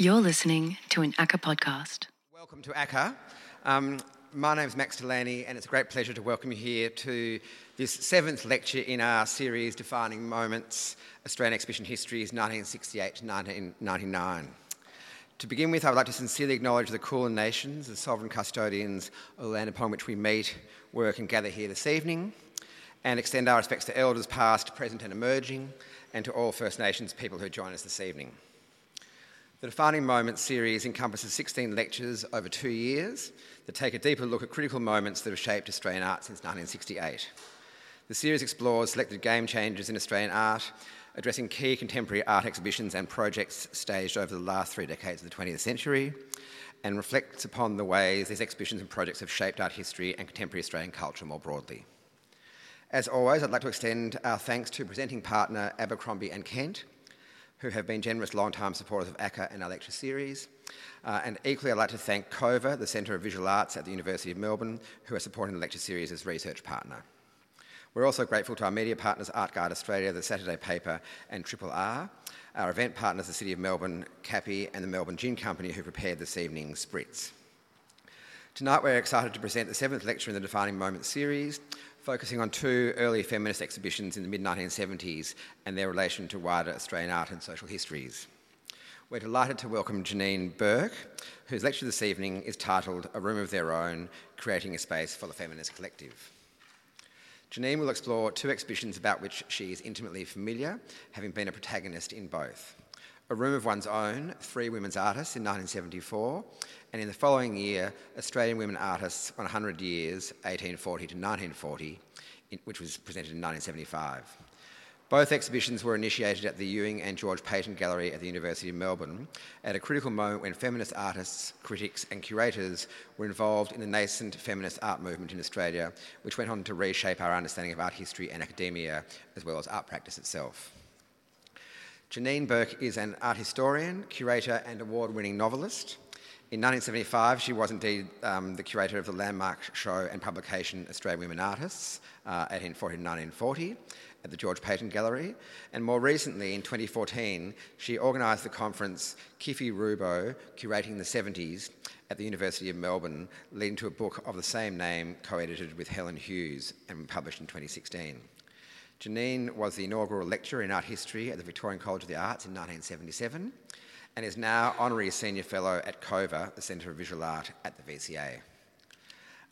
You're listening to an ACCA podcast. Welcome to ACCA. Um, my name is Max Delany, and it's a great pleasure to welcome you here to this seventh lecture in our series Defining Moments Australian Exhibition Histories 1968 to 1999. To begin with, I would like to sincerely acknowledge the Kulin Nations, the sovereign custodians of the land upon which we meet, work, and gather here this evening, and extend our respects to elders past, present, and emerging, and to all First Nations people who join us this evening. The Defining Moments series encompasses 16 lectures over two years that take a deeper look at critical moments that have shaped Australian art since 1968. The series explores selected game changers in Australian art, addressing key contemporary art exhibitions and projects staged over the last three decades of the 20th century, and reflects upon the ways these exhibitions and projects have shaped art history and contemporary Australian culture more broadly. As always, I'd like to extend our thanks to presenting partner Abercrombie and Kent who have been generous long-time supporters of ACCA and our lecture series. Uh, and equally, I'd like to thank COVA, the Centre of Visual Arts at the University of Melbourne, who are supporting the lecture series as research partner. We're also grateful to our media partners, Artguide Australia, the Saturday Paper, and Triple R, our event partners, the City of Melbourne, Capi, and the Melbourne Gin Company, who prepared this evening's Spritz. Tonight, we're excited to present the seventh lecture in the Defining Moments series, focusing on two early feminist exhibitions in the mid 1970s and their relation to wider Australian art and social histories. We're delighted to welcome Janine Burke, whose lecture this evening is titled A Room of Their Own Creating a Space for the Feminist Collective. Janine will explore two exhibitions about which she is intimately familiar, having been a protagonist in both. A Room of One's Own, Three Women's Artists in 1974, and in the following year, Australian Women Artists on 100 Years, 1840 to 1940, which was presented in 1975. Both exhibitions were initiated at the Ewing and George Paton Gallery at the University of Melbourne at a critical moment when feminist artists, critics, and curators were involved in the nascent feminist art movement in Australia, which went on to reshape our understanding of art history and academia, as well as art practice itself. Janine Burke is an art historian, curator, and award winning novelist. In 1975, she was indeed um, the curator of the landmark show and publication Australian Women Artists, uh, 1840 to 1940, at the George Paton Gallery. And more recently, in 2014, she organised the conference Kiffy Rubbo, Curating the 70s, at the University of Melbourne, leading to a book of the same name, co edited with Helen Hughes and published in 2016. Janine was the inaugural lecturer in art history at the Victorian College of the Arts in 1977 and is now Honorary Senior Fellow at COVA, the Centre of Visual Art at the VCA.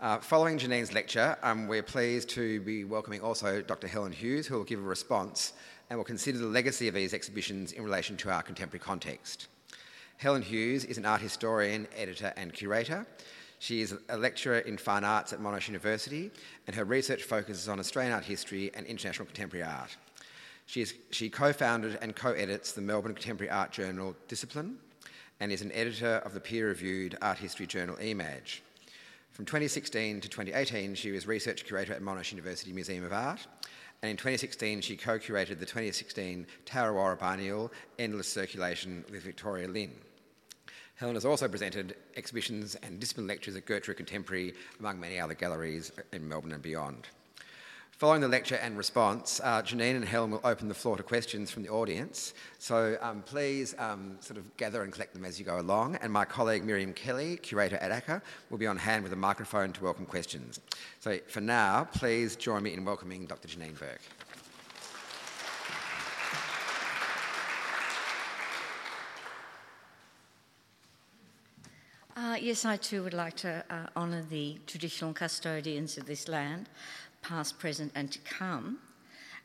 Uh, following Janine's lecture, um, we're pleased to be welcoming also Dr. Helen Hughes, who will give a response and will consider the legacy of these exhibitions in relation to our contemporary context. Helen Hughes is an art historian, editor, and curator. She is a lecturer in fine arts at Monash University, and her research focuses on Australian art history and international contemporary art. She, is, she co founded and co edits the Melbourne Contemporary Art Journal Discipline and is an editor of the peer reviewed art history journal emaj. From 2016 to 2018, she was research curator at Monash University Museum of Art. And in 2016, she co curated the 2016 TarraWarra Biennial Endless Circulation with Victoria Lynn. Helen has also presented exhibitions and discipline lectures at Gertrude Contemporary, among many other galleries in Melbourne and beyond. Following the lecture and response, uh, Janine and Helen will open the floor to questions from the audience. So um, please um, sort of gather and collect them as you go along. And my colleague Miriam Kelly, curator at ACCA, will be on hand with a microphone to welcome questions. So for now, please join me in welcoming Dr. Janine Burke. Uh, yes, I too would like to uh, honour the traditional custodians of this land past, present, and to come.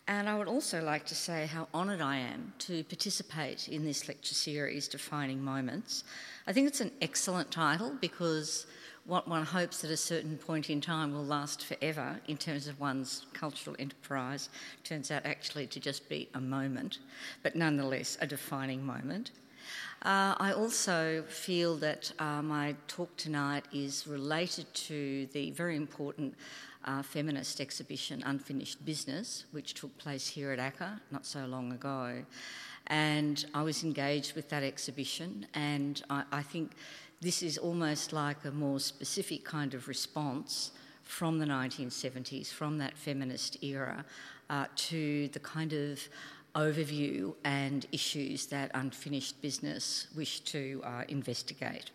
And I would also like to say how honoured I am to participate in this lecture series, Defining Moments. I think it's an excellent title because what one hopes at a certain point in time will last forever in terms of one's cultural enterprise turns out actually to just be a moment, but nonetheless a defining moment. Uh, I also feel that uh, my talk tonight is related to the very important uh, feminist exhibition, Unfinished Business, which took place here at ACCA not so long ago. And I was engaged with that exhibition, and I, I think this is almost like a more specific kind of response from the 1970s, from that feminist era, uh, to the kind of overview and issues that Unfinished Business wish to uh, investigate.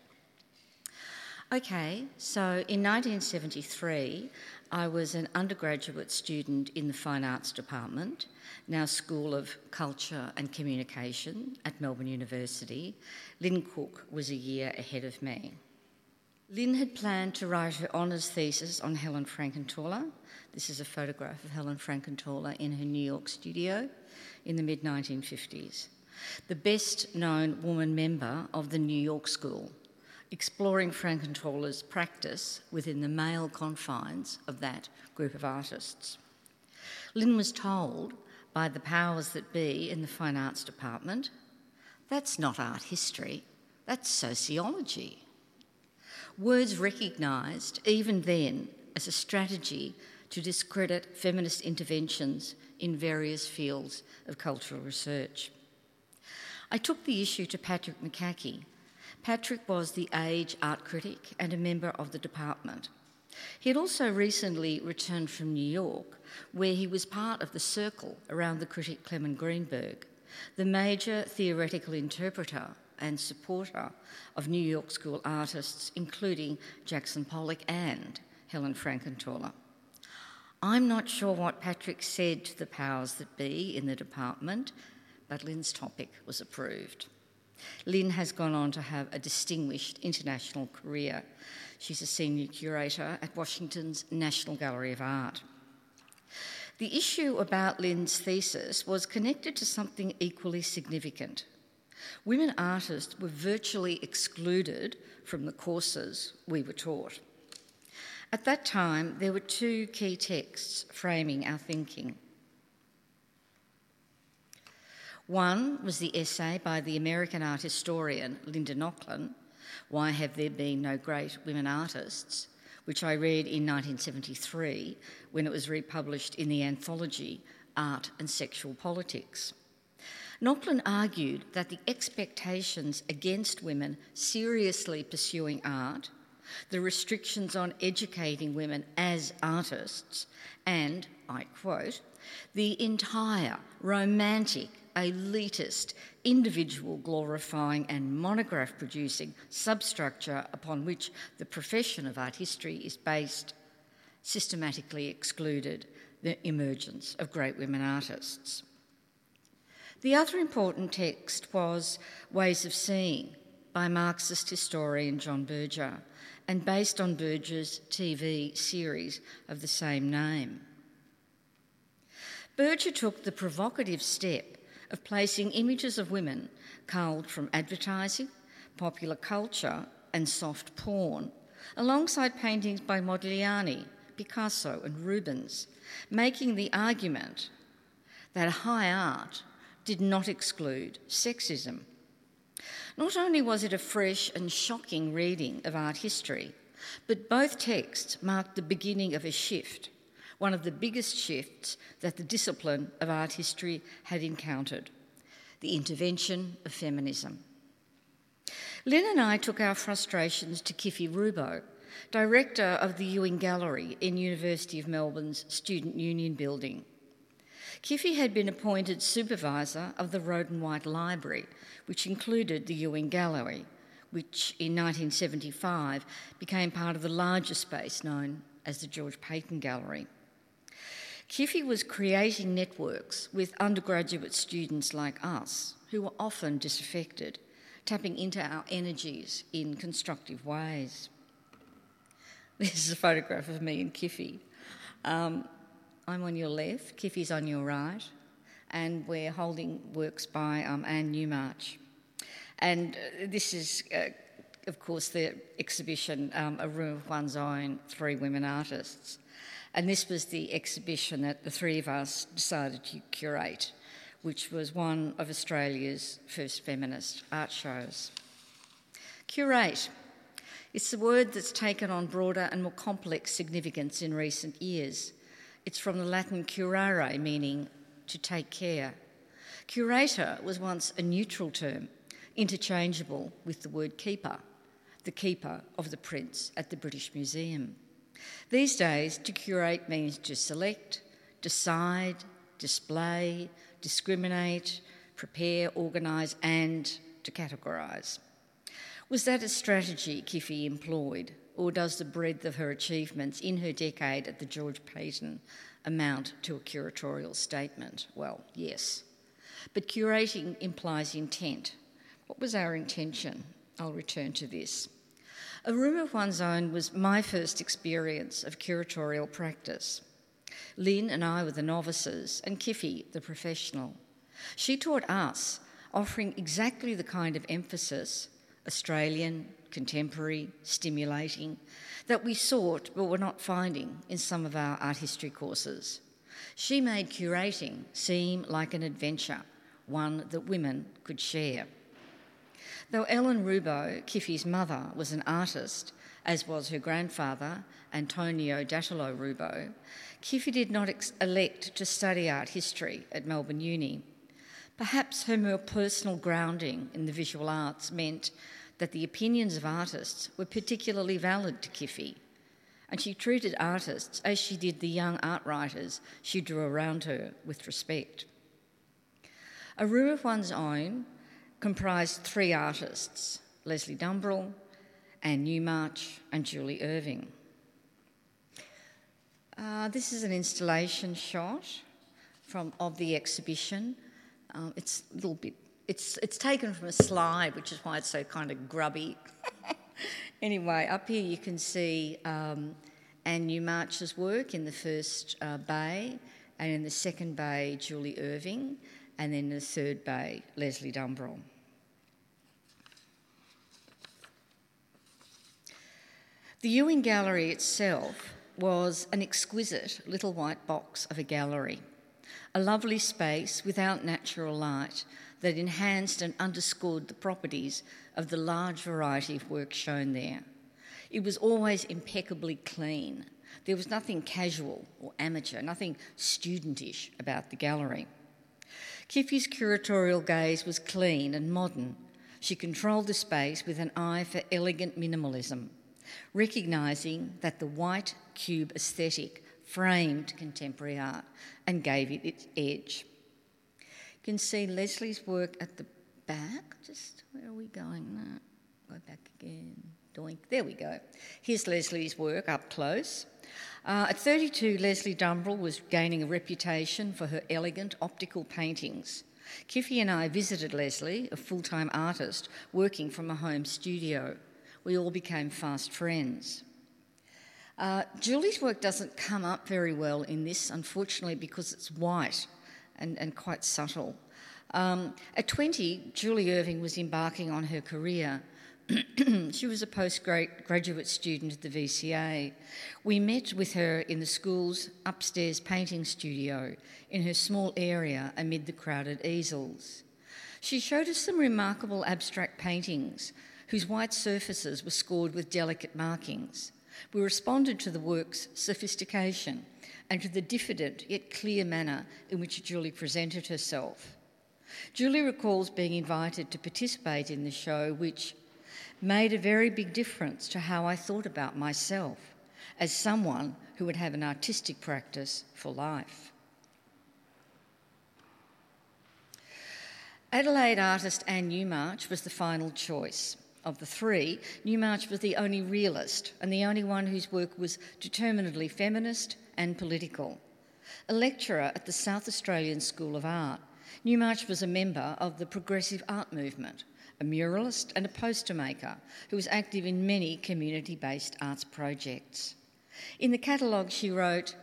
Okay, so in 1973, I was an undergraduate student in the Fine Arts Department, now School of Culture and Communication at Melbourne University. Lynne Cooke was a year ahead of me. Lynne had planned to write her honours thesis on Helen Frankenthaler. This is a photograph of Helen Frankenthaler in her New York studio in the mid 1950s. The best known woman member of the New York School exploring Frankenthaler's practice within the male confines of that group of artists. Lynne was told by the powers that be in the Fine Arts Department that's not art history, that's sociology. Words recognised even then as a strategy to discredit feminist interventions in various fields of cultural research. I took the issue to Patrick McCaughey, Patrick was the Age art critic and a member of the department. He had also recently returned from New York, where he was part of the circle around the critic Clement Greenberg, the major theoretical interpreter and supporter of New York School artists, including Jackson Pollock and Helen Frankenthaler. I'm not sure what Patrick said to the powers that be in the department, but Lynne's topic was approved. Lynne has gone on to have a distinguished international career. She's a senior curator at Washington's National Gallery of Art. The issue about Lynne's thesis was connected to something equally significant. Women artists were virtually excluded from the courses we were taught. At that time, there were two key texts framing our thinking. One was the essay by the American art historian Linda Nochlin, Why Have There Been No Great Women Artists, which I read in 1973 when it was republished in the anthology Art and Sexual Politics. Nochlin argued that the expectations against women seriously pursuing art, the restrictions on educating women as artists, and, I quote, the entire romantic elitist, individual glorifying, and monograph producing substructure upon which the profession of art history is based systematically excluded the emergence of great women artists. The other important text was Ways of Seeing by Marxist historian John Berger and based on Berger's TV series of the same name. Berger took the provocative step of placing images of women culled from advertising, popular culture, and soft porn, alongside paintings by Modigliani, Picasso, and Rubens, making the argument that high art did not exclude sexism. Not only was it a fresh and shocking reading of art history, but both texts marked the beginning of a shift one of the biggest shifts that the discipline of art history had encountered the intervention of feminism. Lynne and I took our frustrations to Kiffy Rubbo, director of the Ewing Gallery in University of Melbourne's Student Union Building. Kiffy had been appointed supervisor of the Rowden White Library, which included the Ewing Gallery, which in 1975 became part of the larger space known as the George Paton Gallery. Kiffy was creating networks with undergraduate students like us who were often disaffected, tapping into our energies in constructive ways. This is a photograph of me and Kiffy. Um, I'm on your left, Kiffy's on your right, and we're holding works by um, Anne Newmarch. And uh, this is, uh, of course, the exhibition, um, A Room of One's Own, Three Women Artists. And this was the exhibition that the three of us decided to curate, which was one of Australia's first feminist art shows. Curate. It's a word that's taken on broader and more complex significance in recent years. It's from the Latin curare, meaning to take care. Curator was once a neutral term, interchangeable with the word keeper, the keeper of the prints at the British Museum. These days, to curate means to select, decide, display, discriminate, prepare, organise, and to categorise. Was that a strategy Kiffy employed, or does the breadth of her achievements in her decade at the George Paton amount to a curatorial statement? Well, yes. But curating implies intent. What was our intention? I'll return to this. A room of one's own was my first experience of curatorial practice. Lynne and I were the novices, and Kiffy the professional. She taught us, offering exactly the kind of emphasis Australian, contemporary, stimulating that we sought but were not finding in some of our art history courses. She made curating seem like an adventure, one that women could share. Though Ellen Rubbo, Kiffy's mother, was an artist, as was her grandfather, Antonio Dattilo Rubbo, Kiffy did not ex- elect to study art history at Melbourne Uni. Perhaps her more personal grounding in the visual arts meant that the opinions of artists were particularly valid to Kiffy, and she treated artists as she did the young art writers she drew around her with respect. A room of one's own comprised three artists Lesley Dumbrell, Anne Newmarch, and Julie Irving. Uh, this is an installation shot from, of the exhibition. Um, it's a little bit, it's, it's taken from a slide, which is why it's so kind of grubby. anyway, up here you can see um, Anne Newmarch's work in the first uh, bay, and in the second bay, Julie Irving, and then in the third bay, Lesley Dumbrell. The Ewing Gallery itself was an exquisite little white box of a gallery, a lovely space without natural light that enhanced and underscored the properties of the large variety of work shown there. It was always impeccably clean. There was nothing casual or amateur, nothing studentish about the gallery. Kiffy's curatorial gaze was clean and modern. She controlled the space with an eye for elegant minimalism recognising that the white cube aesthetic framed contemporary art and gave it its edge. You can see Lesley's work at the back. Just where are we going? Go back again. Doink. There we go. Here's Lesley's work up close. Uh, at 32, Lesley Dumbrell was gaining a reputation for her elegant optical paintings. Kiffy and I visited Lesley, a full time artist working from a home studio we all became fast friends. Uh, Julie's work doesn't come up very well in this, unfortunately, because it's white and, and quite subtle. Um, at 20, Julie Irving was embarking on her career. she was a postgraduate student at the VCA. We met with her in the school's upstairs painting studio in her small area amid the crowded easels. She showed us some remarkable abstract paintings whose white surfaces were scored with delicate markings. We responded to the work's sophistication and to the diffident yet clear manner in which Julie presented herself. Julie recalls being invited to participate in the show, which made a very big difference to how I thought about myself as someone who would have an artistic practice for life. Adelaide artist Anne Newmarch was the final choice. Of the three, Newmarch was the only realist and the only one whose work was determinedly feminist and political. A lecturer at the South Australian School of Art, Newmarch was a member of the progressive art movement, a muralist and a poster maker who was active in many community based arts projects. In the catalogue, she wrote,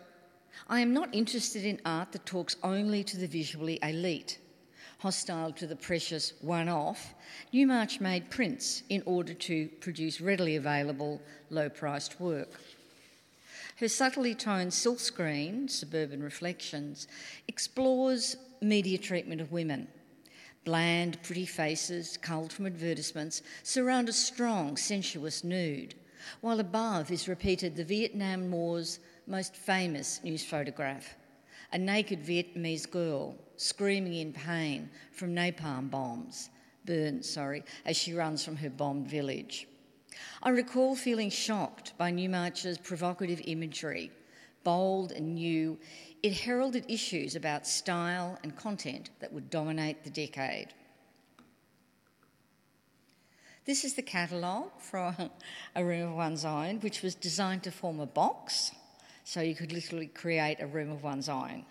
I am not interested in art that talks only to the visually elite hostile to the precious one off, Newmarch made prints in order to produce readily available, low priced work. Her subtly toned silkscreen, Suburban Reflections, explores media treatment of women. Bland, pretty faces, culled from advertisements, surround a strong, sensuous nude, while above is repeated the Vietnam War's most famous news photograph a naked Vietnamese girl screaming in pain from napalm bombs, burns, sorry, as she runs from her bombed village. I recall feeling shocked by Newmarch's provocative imagery, bold and new, it heralded issues about style and content that would dominate the decade. This is the catalogue for A Room of One's Own, which was designed to form a box, so you could literally create a room of one's own.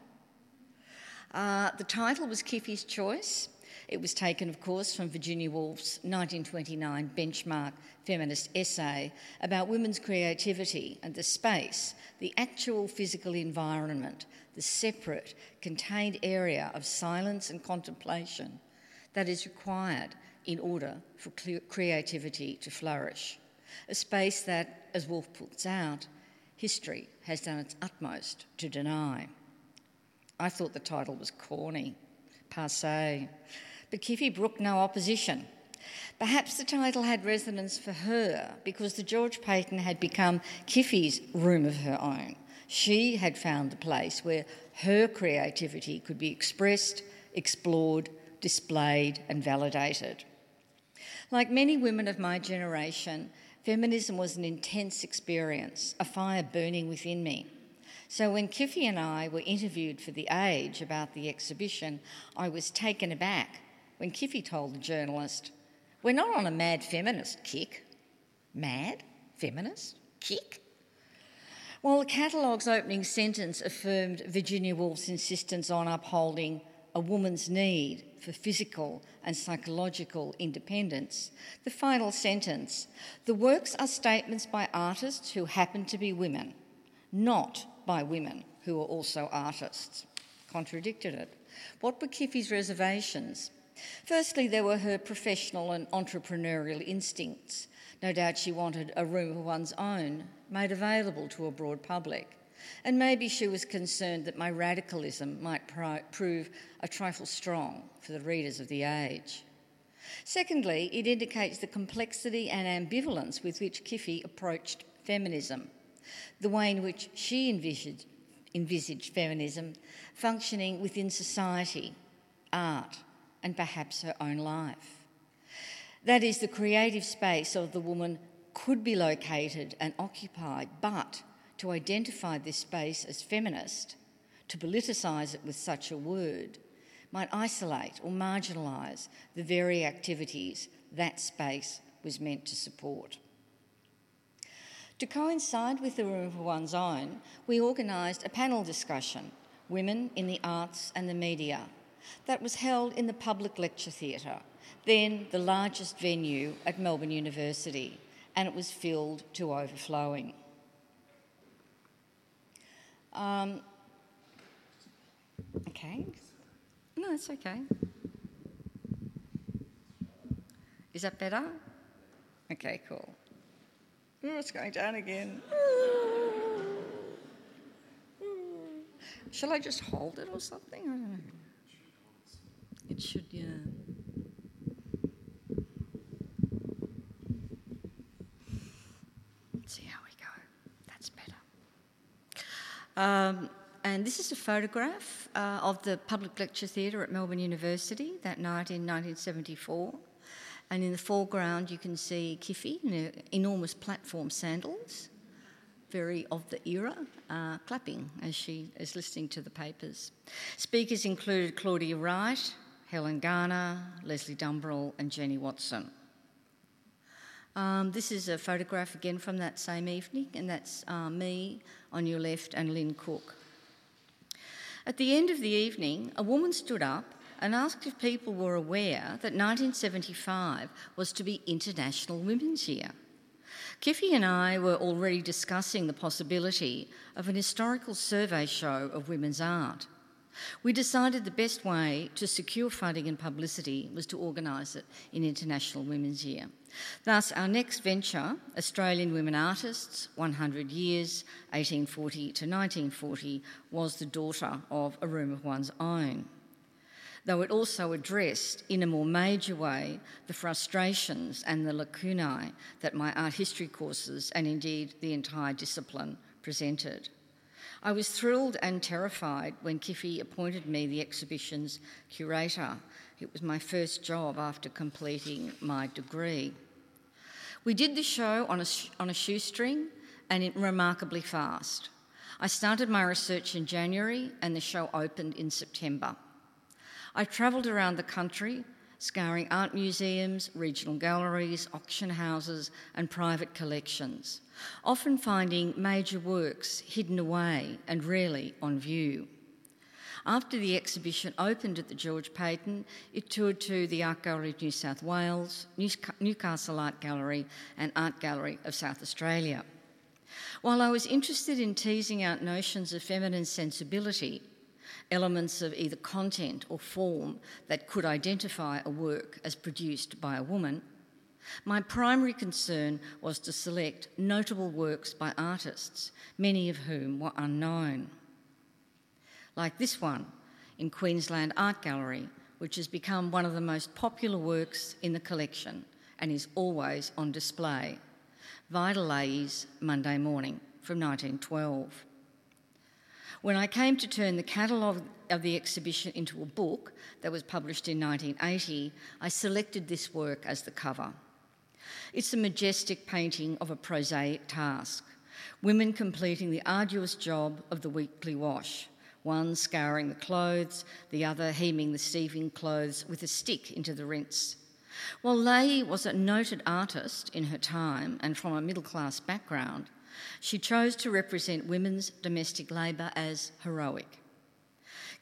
Uh, the title was Kiffy's choice. It was taken, of course, from Virginia Woolf's 1929 benchmark feminist essay about women's creativity and the space, the actual physical environment, the separate, contained area of silence and contemplation that is required in order for creativity to flourish. A space that, as Woolf puts out, history has done its utmost to deny. I thought the title was corny, passe, but Kiffy brooked no opposition. Perhaps the title had resonance for her because the George Paton had become Kiffy's room of her own. She had found the place where her creativity could be expressed, explored, displayed, and validated. Like many women of my generation, feminism was an intense experience, a fire burning within me. So when Kiffy and I were interviewed for The Age about the exhibition, I was taken aback when Kiffy told the journalist, We're not on a mad feminist kick. Mad? Feminist? Kick? While the catalogue's opening sentence affirmed Virginia Woolf's insistence on upholding a woman's need for physical and psychological independence. The final sentence the works are statements by artists who happen to be women, not by women who are also artists. Contradicted it. What were Kiffy's reservations? Firstly, there were her professional and entrepreneurial instincts. No doubt she wanted a room of one's own made available to a broad public. And maybe she was concerned that my radicalism might prove a trifle strong for the readers of the age. Secondly, it indicates the complexity and ambivalence with which Kiffy approached feminism, the way in which she envisaged, envisaged feminism functioning within society, art, and perhaps her own life. That is, the creative space of the woman could be located and occupied, but to identify this space as feminist, to politicise it with such a word, might isolate or marginalise the very activities that space was meant to support. To coincide with the Room for One's Own, we organised a panel discussion, Women in the Arts and the Media, that was held in the Public Lecture Theatre, then the largest venue at Melbourne University, and it was filled to overflowing. Um, okay. No, it's okay. Is that better? Okay, cool. Oh, it's going down again. Shall I just hold it or something? It should, yeah. Um, and this is a photograph uh, of the Public Lecture Theatre at Melbourne University that night in 1974. And in the foreground, you can see Kiffy in enormous platform sandals, very of the era, uh, clapping as she is listening to the papers. Speakers included Claudia Wright, Helen Garner, Lesley Dumbrell, and Jenny Watson. Um, this is a photograph again from that same evening, and that's uh, me on your left and Lynne Cooke. At the end of the evening, a woman stood up and asked if people were aware that 1975 was to be International Women's Year. Kiffy and I were already discussing the possibility of an historical survey show of women's art. We decided the best way to secure funding and publicity was to organise it in International Women's Year. Thus, our next venture, Australian Women Artists 100 Years, 1840 to 1940, was the daughter of A Room of One's Own. Though it also addressed, in a more major way, the frustrations and the lacunae that my art history courses and indeed the entire discipline presented. I was thrilled and terrified when Kiffy appointed me the exhibition's curator. It was my first job after completing my degree. We did the show on a, on a shoestring and remarkably fast. I started my research in January and the show opened in September. I travelled around the country, scouring art museums, regional galleries, auction houses, and private collections, often finding major works hidden away and rarely on view. After the exhibition opened at the George Paton, it toured to the Art Gallery of New South Wales, Newcastle Art Gallery, and Art Gallery of South Australia. While I was interested in teasing out notions of feminine sensibility, elements of either content or form that could identify a work as produced by a woman, my primary concern was to select notable works by artists, many of whom were unknown like this one in Queensland Art Gallery, which has become one of the most popular works in the collection and is always on display. Lahey's Monday Morning from 1912. When I came to turn the catalogue of the exhibition into a book that was published in 1980, I selected this work as the cover. It's a majestic painting of a prosaic task women completing the arduous job of the weekly wash one scouring the clothes, the other heeming the sieving clothes with a stick into the rinse. While Lahey was a noted artist in her time and from a middle class background, she chose to represent women's domestic labour as heroic.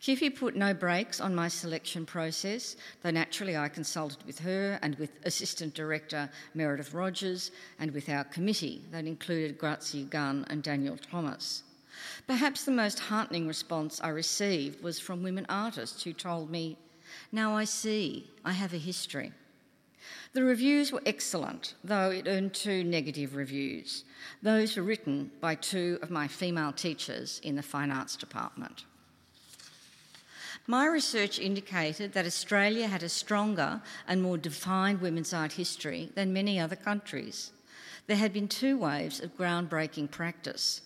Kiffy put no brakes on my selection process, though naturally I consulted with her and with Assistant Director Meredith Rogers and with our committee that included Grazia Gunn and Daniel Thomas. Perhaps the most heartening response I received was from women artists who told me, Now I see, I have a history. The reviews were excellent, though it earned two negative reviews. Those were written by two of my female teachers in the Fine Arts Department. My research indicated that Australia had a stronger and more defined women's art history than many other countries. There had been two waves of groundbreaking practice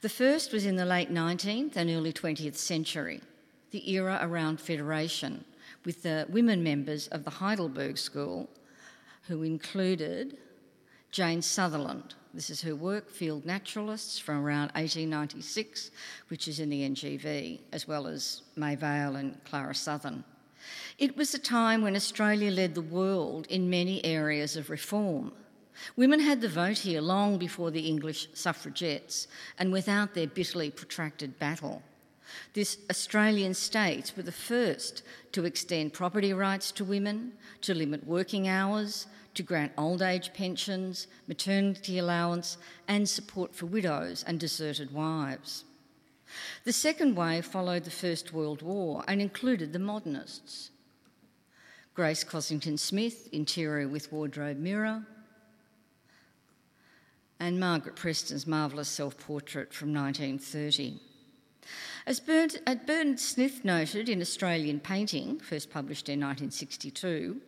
the first was in the late 19th and early 20th century, the era around Federation, with the women members of the Heidelberg School, who included Jane Sutherland. This is her work, Field Naturalists, from around 1896, which is in the NGV, as well as May Vale and Clara Southern. It was a time when Australia led the world in many areas of reform Women had the vote here long before the English suffragettes and without their bitterly protracted battle. This Australian states were the first to extend property rights to women, to limit working hours, to grant old age pensions, maternity allowance, and support for widows and deserted wives. The second wave followed the First World War and included the modernists. Grace Cossington Smith, Interior with Wardrobe Mirror, and Margaret Preston's marvellous self portrait from 1930. As Bernard Smith noted in Australian Painting, first published in 1962,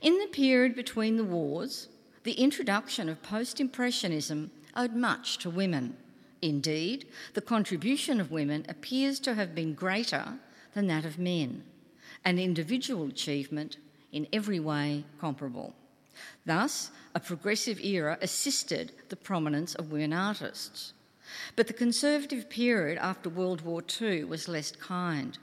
in the period between the wars, the introduction of post Impressionism owed much to women. Indeed, the contribution of women appears to have been greater than that of men, an individual achievement in every way comparable. Thus, a progressive era assisted the prominence of women artists. But the conservative period after World War II was less kind.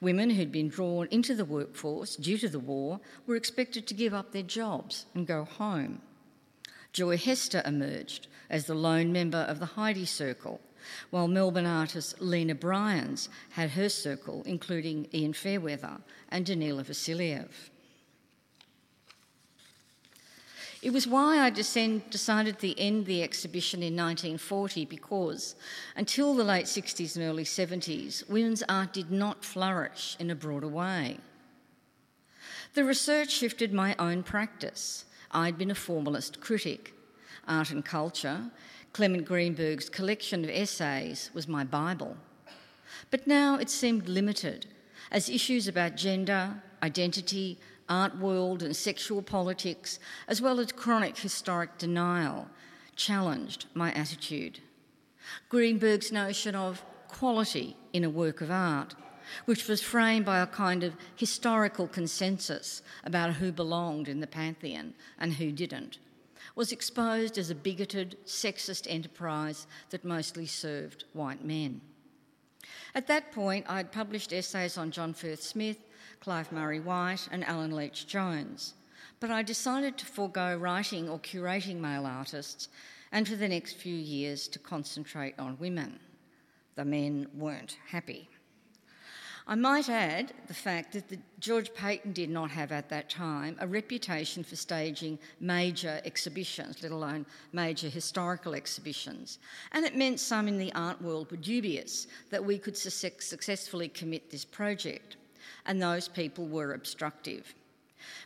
Women who'd been drawn into the workforce due to the war were expected to give up their jobs and go home. Joy Hester emerged as the lone member of the Heide Circle, while Melbourne artist Lina Bryans had her circle, including Ian Fairweather and Danila Vassilieff. It was why I decided to end the exhibition in 1940 because until the late 60s and early 70s, women's art did not flourish in a broader way. The research shifted my own practice. I'd been a formalist critic. Art and Culture, Clement Greenberg's collection of essays, was my Bible. But now it seemed limited, as issues about gender, identity, art world, and sexual politics, as well as chronic historic denial, challenged my attitude. Greenberg's notion of quality in a work of art, which was framed by a kind of historical consensus about who belonged in the pantheon and who didn't, was exposed as a bigoted, sexist enterprise that mostly served white men. At that point, I'd published essays on John Firth Smith, Clive Murray White, and Alan Leach Jones, but I decided to forego writing or curating male artists and for the next few years to concentrate on women. The men weren't happy. I might add the fact that the, George Paton did not have at that time a reputation for staging major exhibitions, let alone major historical exhibitions. And it meant some in the art world were dubious that we could su- successfully commit this project, and those people were obstructive.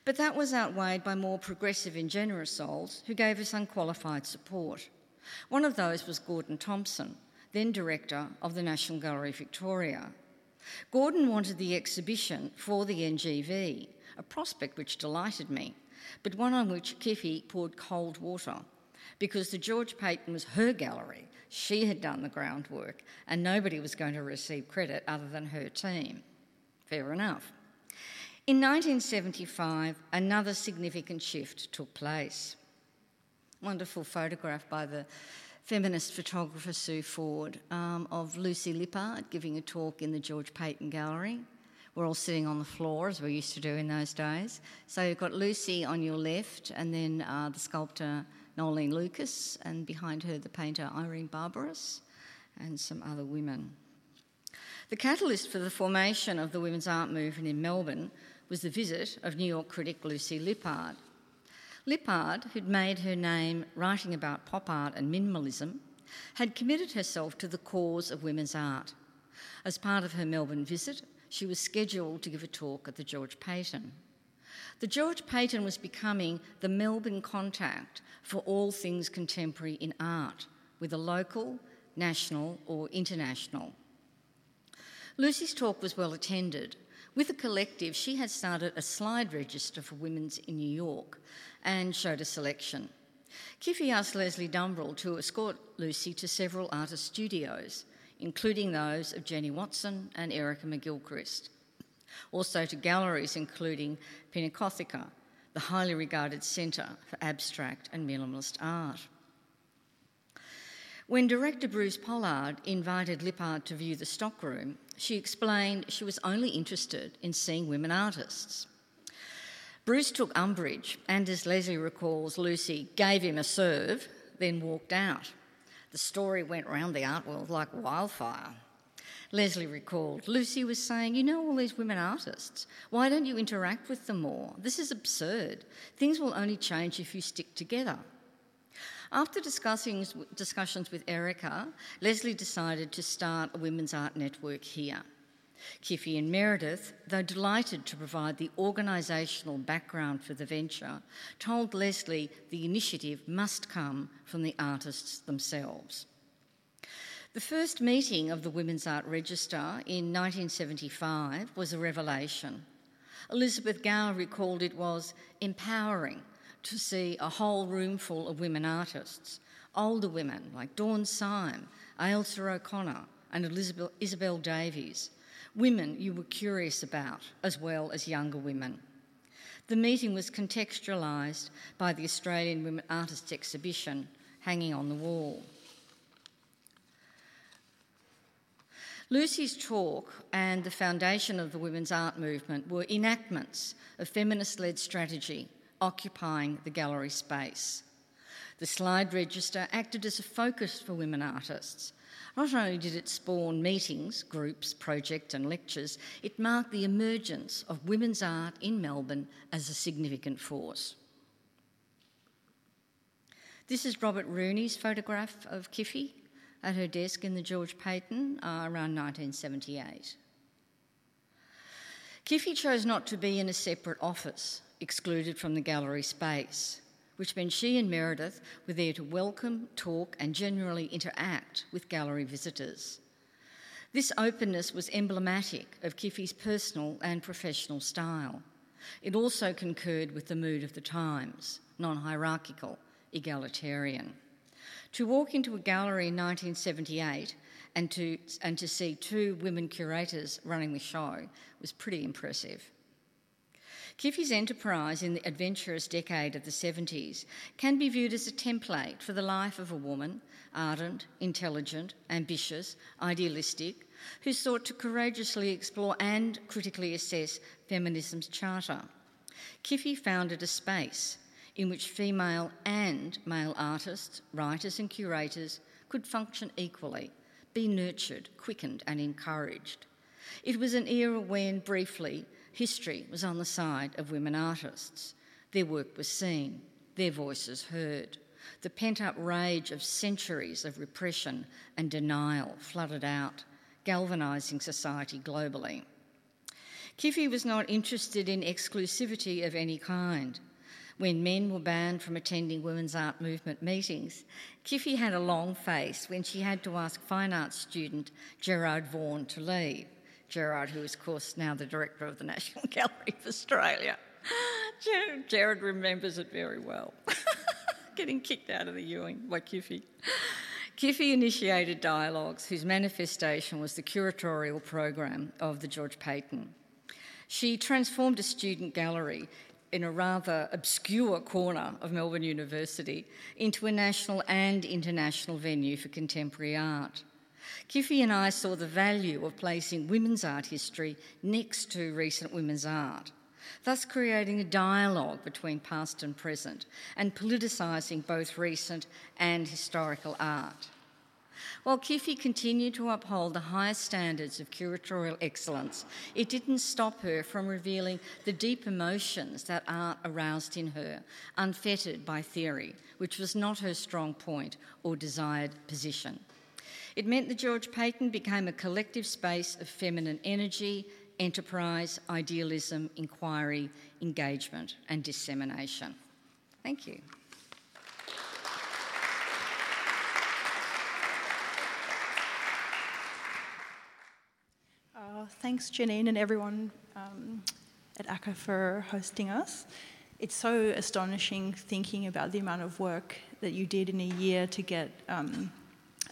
But that was outweighed by more progressive and generous souls who gave us unqualified support. One of those was Gordon Thomson, then director of the National Gallery Victoria. Gordon wanted the exhibition for the NGV, a prospect which delighted me, but one on which Kiffy poured cold water because the George Paton was her gallery. She had done the groundwork, and nobody was going to receive credit other than her team. Fair enough. In 1975, another significant shift took place. Wonderful photograph by the feminist photographer Sue Ford um, of Lucy Lippard giving a talk in the George Paton Gallery. We're all sitting on the floor as we used to do in those days. So you've got Lucy on your left, and then uh, the sculptor Noelene Lucas, and behind her the painter Irene Barberis, and some other women. The catalyst for the formation of the women's art movement in Melbourne was the visit of New York critic Lucy Lippard. Lippard, who'd made her name writing about pop art and minimalism, had committed herself to the cause of women's art. As part of her Melbourne visit, she was scheduled to give a talk at the George Paton. The George Paton was becoming the Melbourne contact for all things contemporary in art, whether local, national, or international. Lucy's talk was well attended. With a collective, she had started a slide register for women's in New York, and showed a selection. Kiffy asked Lesley Dumbrell to escort Lucy to several artist studios, including those of Jenny Watson and Erica McGilchrist. Also to galleries including Pinacotheca, the highly regarded centre for abstract and minimalist art. When director Bruce Pollard invited Lippard to view the stockroom, she explained she was only interested in seeing women artists. Bruce took umbrage, and as Lesley recalls, Lucy gave him a serve, then walked out. The story went round the art world like wildfire. Lesley recalled, Lucy was saying, You know all these women artists. Why don't you interact with them more? This is absurd. Things will only change if you stick together. After discussing, discussions with Erica, Lesley decided to start a women's art network here. Kiffy and Meredith, though delighted to provide the organisational background for the venture, told Lesley the initiative must come from the artists themselves. The first meeting of the Women's Art Register in 1975 was a revelation. Elizabeth Gower recalled it was empowering to see a whole room full of women artists, older women like Dawn Syme, Ailsa O'Connor, and Elizabeth, Isabel Davies, women you were curious about, as well as younger women. The meeting was contextualised by the Australian Women Artists exhibition hanging on the wall. Lucy's talk and the foundation of the women's art movement were enactments of feminist led strategy occupying the gallery space. The slide register acted as a focus for women artists, not only did it spawn meetings, groups, projects, and lectures, it marked the emergence of women's art in Melbourne as a significant force. This is Robert Rooney's photograph of Kiffy at her desk in the George Paton uh, around 1978. Kiffy chose not to be in a separate office, excluded from the gallery space which meant she and Meredith were there to welcome, talk, and generally interact with gallery visitors. This openness was emblematic of Kiffy's personal and professional style. It also concurred with the mood of the times, non hierarchical, egalitarian. To walk into a gallery in 1978 and to, and to see two women curators running the show was pretty impressive. Kiffy's enterprise in the adventurous decade of the 70s can be viewed as a template for the life of a woman, ardent, intelligent, ambitious, idealistic, who sought to courageously explore and critically assess feminism's charter. Kiffy founded a space in which female and male artists, writers, and curators could function equally, be nurtured, quickened, and encouraged. It was an era when, briefly, history was on the side of women artists. Their work was seen, their voices heard. The pent up rage of centuries of repression and denial flooded out, galvanising society globally. Kiffy was not interested in exclusivity of any kind. When men were banned from attending women's art movement meetings, Kiffy had a long face when she had to ask fine arts student Gerard Vaughan to leave. Gerard, who is, of course, now the director of the National Gallery of Australia. Gerard remembers it very well. Getting kicked out of the Ewing by Kiffy. Kiffy initiated dialogues whose manifestation was the curatorial program of the George Paton. She transformed a student gallery in a rather obscure corner of Melbourne University into a national and international venue for contemporary art. Kiffy and I saw the value of placing women's art history next to recent women's art, thus creating a dialogue between past and present and politicising both recent and historical art. While Kiffy continued to uphold the highest standards of curatorial excellence, it didn't stop her from revealing the deep emotions that art aroused in her, unfettered by theory, which was not her strong point or desired position. It meant the George Paton became a collective space of feminine energy, enterprise, idealism, inquiry, engagement, and dissemination. Thank you. Uh, thanks, Janine, and everyone um, at ACCA for hosting us. It's so astonishing thinking about the amount of work that you did in a year to get um,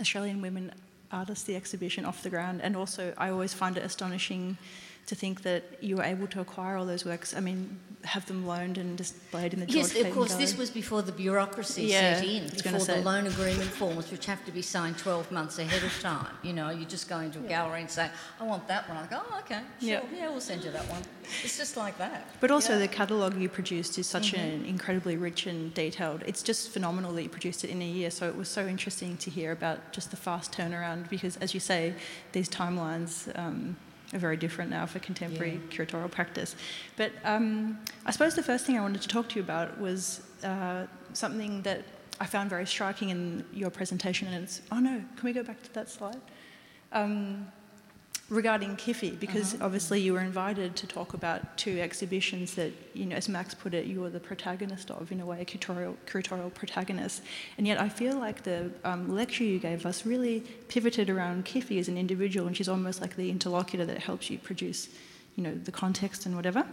Australian Women Artists, the exhibition off the ground. And also, I always find it astonishing to think that you were able to acquire all those works. I mean, have them loaned and displayed in the George Yes, of course, Gallery. this was before the bureaucracy yeah, set in, before the loan agreement forms, which have to be signed 12 months ahead of time. You know, you just go into a yeah. gallery and say, I want that one. I go, oh, okay, sure, yeah. yeah, we'll send you that one. It's just like that. But also, the catalogue you produced is such mm-hmm. an incredibly rich and detailed. It's just phenomenal that you produced it in a year. So it was so interesting to hear about just the fast turnaround because, as you say, these timelines. Um, are very different now for contemporary yeah. curatorial practice. But um, I suppose the first thing I wanted to talk to you about was uh, something that I found very striking in your presentation, and it's oh no, can we go back to that slide? Um, regarding Kiffy, because uh-huh. obviously you were invited to talk about two exhibitions that, you know, as Max put it, you were the protagonist of, in a way, a curatorial, curatorial protagonist. And yet I feel like the um, lecture you gave us really pivoted around Kiffy as an individual, and she's almost like the interlocutor that helps you produce, you know, the context and whatever.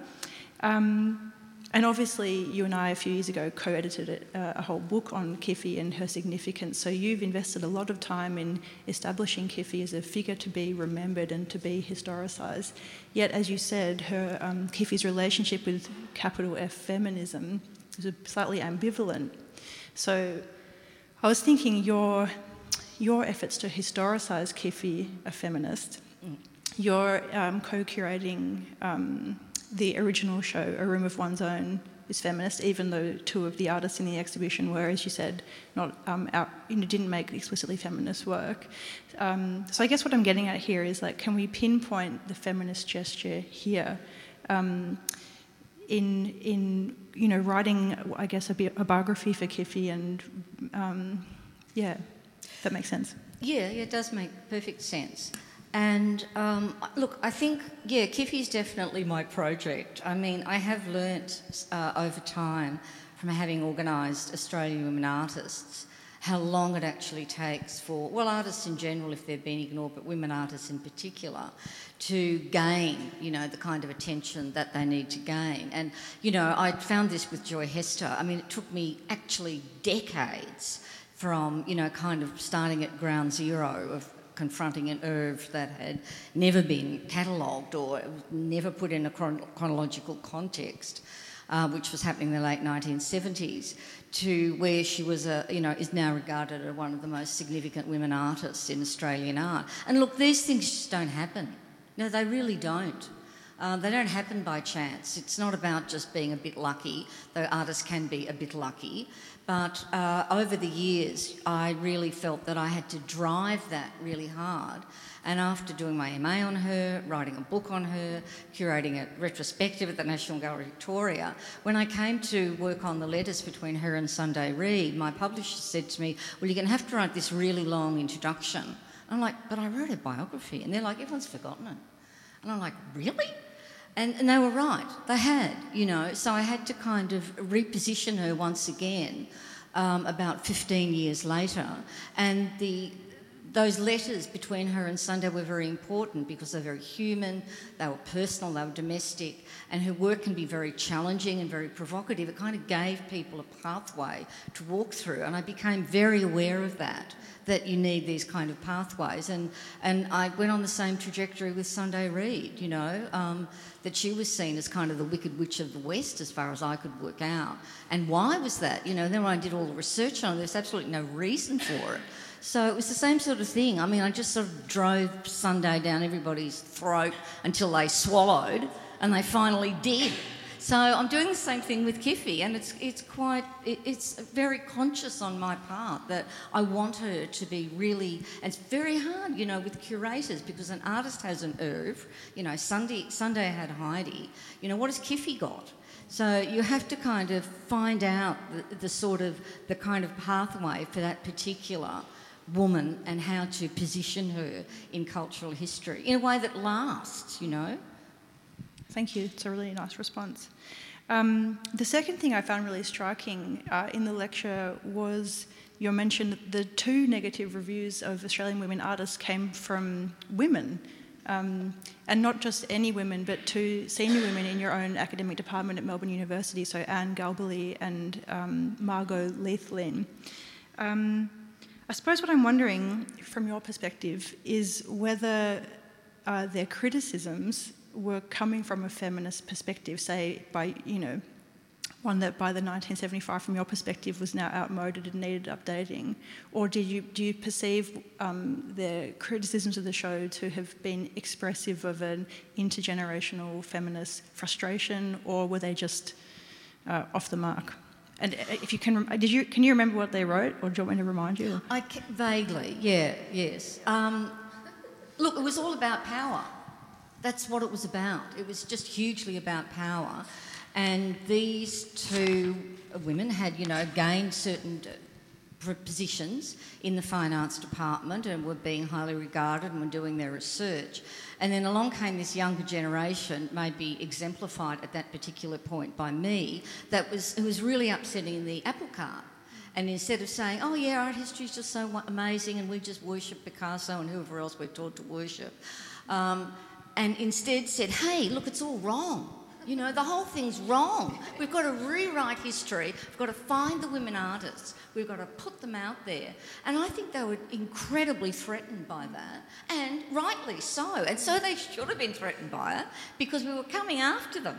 Um, and obviously, you and I a few years ago co edited a, a, whole book on Kiffy and her significance. So you've invested a lot of time in establishing Kiffy as a figure to be remembered and to be historicised. Yet, as you said, her um, Kiffy's relationship with capital F feminism is slightly ambivalent. So I was thinking your, your efforts to historicise Kiffy, a feminist, mm. your um, co curating. Um, the original show, A Room of One's Own, is feminist, even though two of the artists in the exhibition were, as you said, not um, out, you know, didn't make explicitly feminist work. Um, so I guess what I'm getting at here is like, can we pinpoint the feminist gesture here? Um, in in you know writing, I guess a, bi- a biography for Kiffy, and um, yeah, that makes sense. Yeah, it does make perfect sense. And um, look, I think, yeah, Kiffy's definitely my project. I mean, I have learnt uh, over time from having organised Australian women artists how long it actually takes for, well, artists in general, if they've been ignored, but women artists in particular, to gain, you know, the kind of attention that they need to gain. And, you know, I found this with Joy Hester. I mean, it took me actually decades from, you know, kind of starting at ground zero of confronting an oeuvre that had never been catalogued or never put in a chron- chronological context. Uh, which was happening in the late 1970s, to where she was a, you know, is now regarded as one of the most significant women artists in Australian art. And look, these things just don't happen. No, they really don't. Uh, they don't happen by chance. It's not about just being a bit lucky, though artists can be a bit lucky. But uh, over the years, I really felt that I had to drive that really hard. And after doing my MA on her, writing a book on her, curating a retrospective at the National Gallery Victoria, when I came to work on the letters between her and Sunday Reed, my publisher said to me, Well, you're going to have to write this really long introduction. I'm like, But I wrote a biography. And they're like, Everyone's forgotten it. And I'm like, Really? And, and, they were right, they had, you know. So I had to kind of reposition her once again um, about 15 years later. And the, those letters between her and Sunday were very important because they're very human, they were personal, they were domestic, and her work can be very challenging and very provocative. It kind of gave people a pathway to walk through, and I became very aware of that that you need these kind of pathways. And, and I went on the same trajectory with Sunday Reed, you know, um, that she was seen as kind of the wicked witch of the West as far as I could work out. And why was that? You know, then when I did all the research on it, there's absolutely no reason for it. So it was the same sort of thing. I mean, I just sort of drove Sunday down everybody's throat until they swallowed, and they finally did. So I'm doing the same thing with Kiffy, and it's it's quite it's very conscious on my part that I want her to be really. It's very hard, you know, with curators because an artist has an oeuvre. You know, Sunday Sunday had Heide. You know, what has Kiffy got? So you have to kind of find out the, the sort of the kind of pathway for that particular woman and how to position her in cultural history in a way that lasts, you know. Thank you. It's a really nice response. Um, the second thing I found really striking uh, in the lecture was your mention that the two negative reviews of Australian women artists came from women. Um, and not just any women, but two senior women in your own academic department at Melbourne University, so Anne Galbally and um, Margot Leithlin. Um, I suppose what I'm wondering, from your perspective, is whether uh, their criticisms were coming from a feminist perspective, say by, you know, one that by the 1975 from your perspective was now outmoded and needed updating? Or did you, do you perceive um, the criticisms of the show to have been expressive of an intergenerational feminist frustration, or were they just uh, off the mark? And uh, if you can, did you can you remember what they wrote, or do you want me to remind you? I can, vaguely, yeah, yes. Um, look, it was all about power. That's what it was about. It was just hugely about power. And these two women had, you know, gained certain positions in the fine arts department and were being highly regarded and were doing their research. And then along came this younger generation, maybe exemplified at that particular point by me, that was who was really upsetting the apple cart. And instead of saying, oh yeah, art history is just so amazing and we just worship Picasso and whoever else we're taught to worship, um, and instead said, hey, look, it's all wrong. You know, the whole thing's wrong. We've got to rewrite history. We've got to find the women artists. We've got to put them out there. And I think they were incredibly threatened by that, and rightly so. And so they should have been threatened by it because we were coming after them.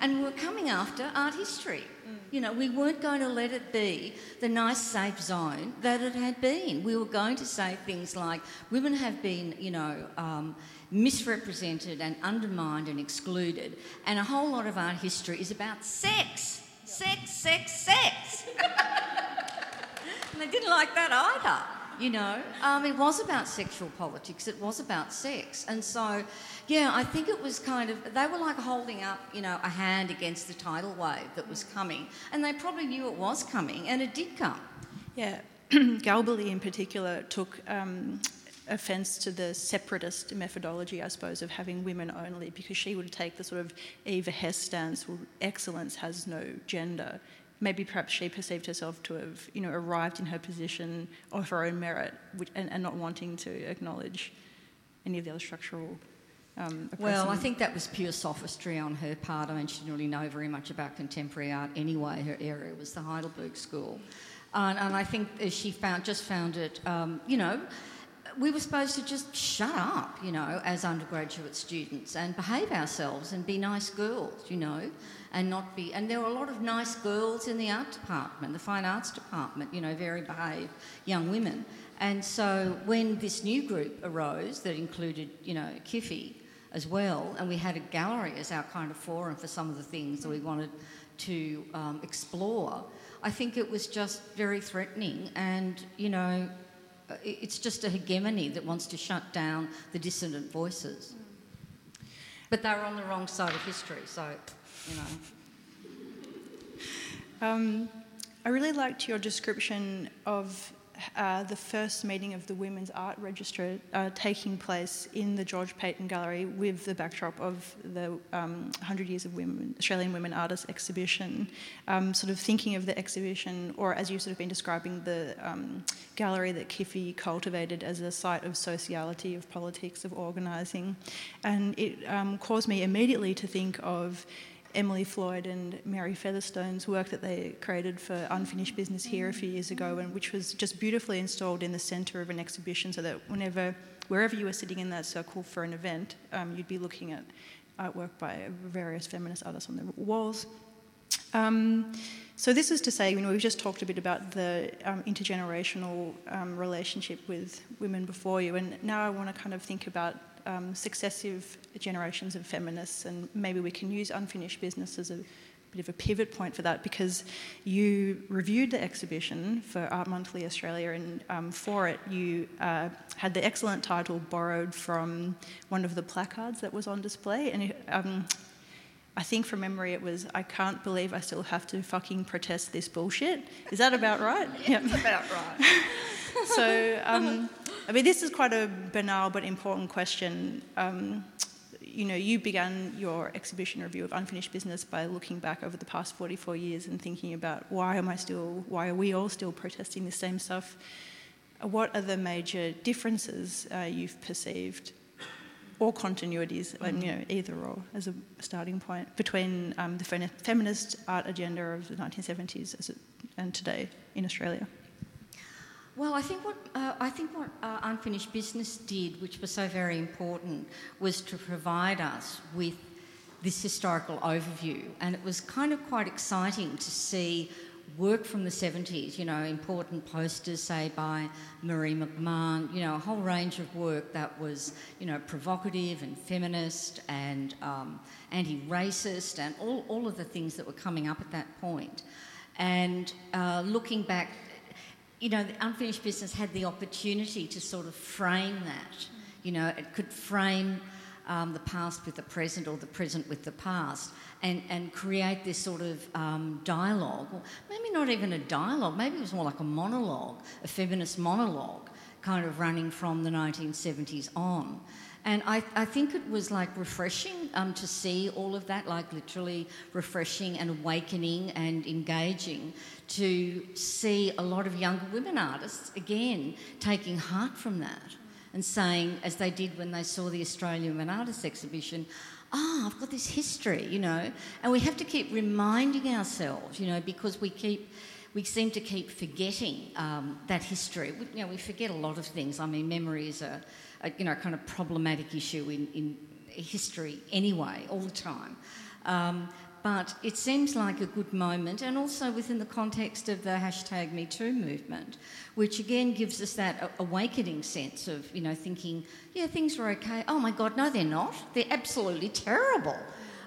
And we were coming after art history. You know, we weren't going to let it be the nice, safe zone that it had been. We were going to say things like women have been, you know, um, misrepresented and undermined and excluded. And a whole lot of art history is about sex. Sex, sex, sex. and they didn't like that either, you know. Um, it was about sexual politics, it was about sex. And so, yeah, I think it was kind of, they were like holding up, you know, a hand against the tidal wave that was coming. And they probably knew it was coming, and it did come. Yeah. Galbally in particular took um, offence to the separatist methodology, I suppose, of having women only, because she would take the sort of Eva Hesse stance, well, excellence has no gender. Maybe perhaps she perceived herself to have, you know, arrived in her position of her own merit which, and, and, not wanting to acknowledge any of the other structural. Um, well, I think that was pure sophistry on her part. I mean, she didn't really know very much about contemporary art anyway. Her area was the Heidelberg School. And, and I think she found, just found it, um, you know, we were supposed to just shut up, you know, as undergraduate students and behave ourselves and be nice girls, you know, and not be. And there were a lot of nice girls in the art department, the fine arts department, you know, very behaved young women. And so when this new group arose that included, you know, Kiffy as well, and we had a gallery as our kind of forum for some of the things that we wanted to um, explore, I think it was just very threatening. And, you know, it's just a hegemony that wants to shut down the dissident voices. But they're on the wrong side of history, so, you know. Um, I really liked your description of uh, the first meeting of the Women's Art Register uh, taking place in the George Paton Gallery with the backdrop of the um, 100 Years of Women, Australian Women Artists exhibition. Um, sort of thinking of the exhibition, or as you've sort of been describing, the um, gallery that Kiffy cultivated as a site of sociality, of politics, of organising. And it um, caused me immediately to think of Emily Floyd and Mary Featherstone's work that they created for Unfinished Business here a few years ago, and which was just beautifully installed in the centre of an exhibition, so that whenever, wherever you were sitting in that circle for an event, um, you'd be looking at artwork by various feminist artists on the walls. Um, so this is to say, you know, we've just talked a bit about the um, intergenerational um, relationship with women before you, and now I want to kind of think about um, successive generations of feminists, and maybe we can use unfinished business as a bit of a pivot point for that because you reviewed the exhibition for Art Monthly Australia, and um, for it, you uh, had the excellent title borrowed from one of the placards that was on display. And um, I think from memory it was, I can't believe I still have to fucking protest this bullshit. Is that about right? yeah, it's about right. so, um, I mean, this is quite a banal but important question. Um, you know, you began your exhibition review of unfinished business by looking back over the past 44 years and thinking about why am I still, why are we all still protesting the same stuff? What are the major differences uh, you've perceived, or continuities, mm-hmm. you know, either or as a starting point between um, the feminist art agenda of the 1970s and today in Australia? Well, I think what uh, I think what uh, Unfinished Business did, which was so very important, was to provide us with this historical overview, and it was kind of quite exciting to see work from the 70s. You know, important posters, say by Marie McMahon. You know, a whole range of work that was you know provocative and feminist and um, anti-racist, and all all of the things that were coming up at that point. And uh, looking back you know, the unfinished business had the opportunity to sort of frame that. You know, it could frame um, the past with the present or the present with the past and, and create this sort of um, dialogue. Or maybe not even a dialogue, maybe it was more like a monologue, a feminist monologue, kind of running from the 1970s on. And I, I think it was like refreshing um, to see all of that, like literally refreshing and awakening and engaging to see a lot of younger women artists again taking heart from that and saying, as they did when they saw the Australian Women Artists exhibition, oh, I've got this history, you know. And we have to keep reminding ourselves, you know, because we keep we seem to keep forgetting um, that history. We, you know, we forget a lot of things. I mean, memory is a, a you know kind of problematic issue in, in history anyway, all the time. Um, but it seems like a good moment, and also within the context of the hashtag MeToo movement, which again gives us that awakening sense of, you know, thinking, yeah, things are okay. Oh my God, no, they're not. They're absolutely terrible.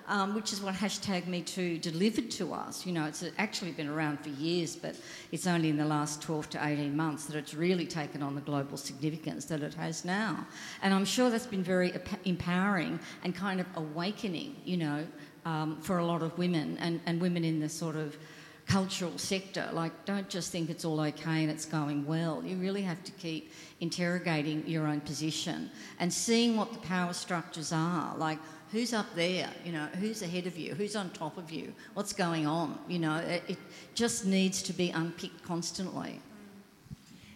Um, which is what hashtag MeToo delivered to us. You know, it's actually been around for years, but it's only in the last 12 to 18 months that it's really taken on the global significance that it has now. And I'm sure that's been very empowering and kind of awakening, you know, um, for a lot of women and, and women in the sort of cultural sector. Like, don't just think it's all okay and it's going well. You really have to keep interrogating your own position and seeing what the power structures are. Like, who's up there? You know, who's ahead of you? Who's on top of you? What's going on? You know, it, it just needs to be unpicked constantly.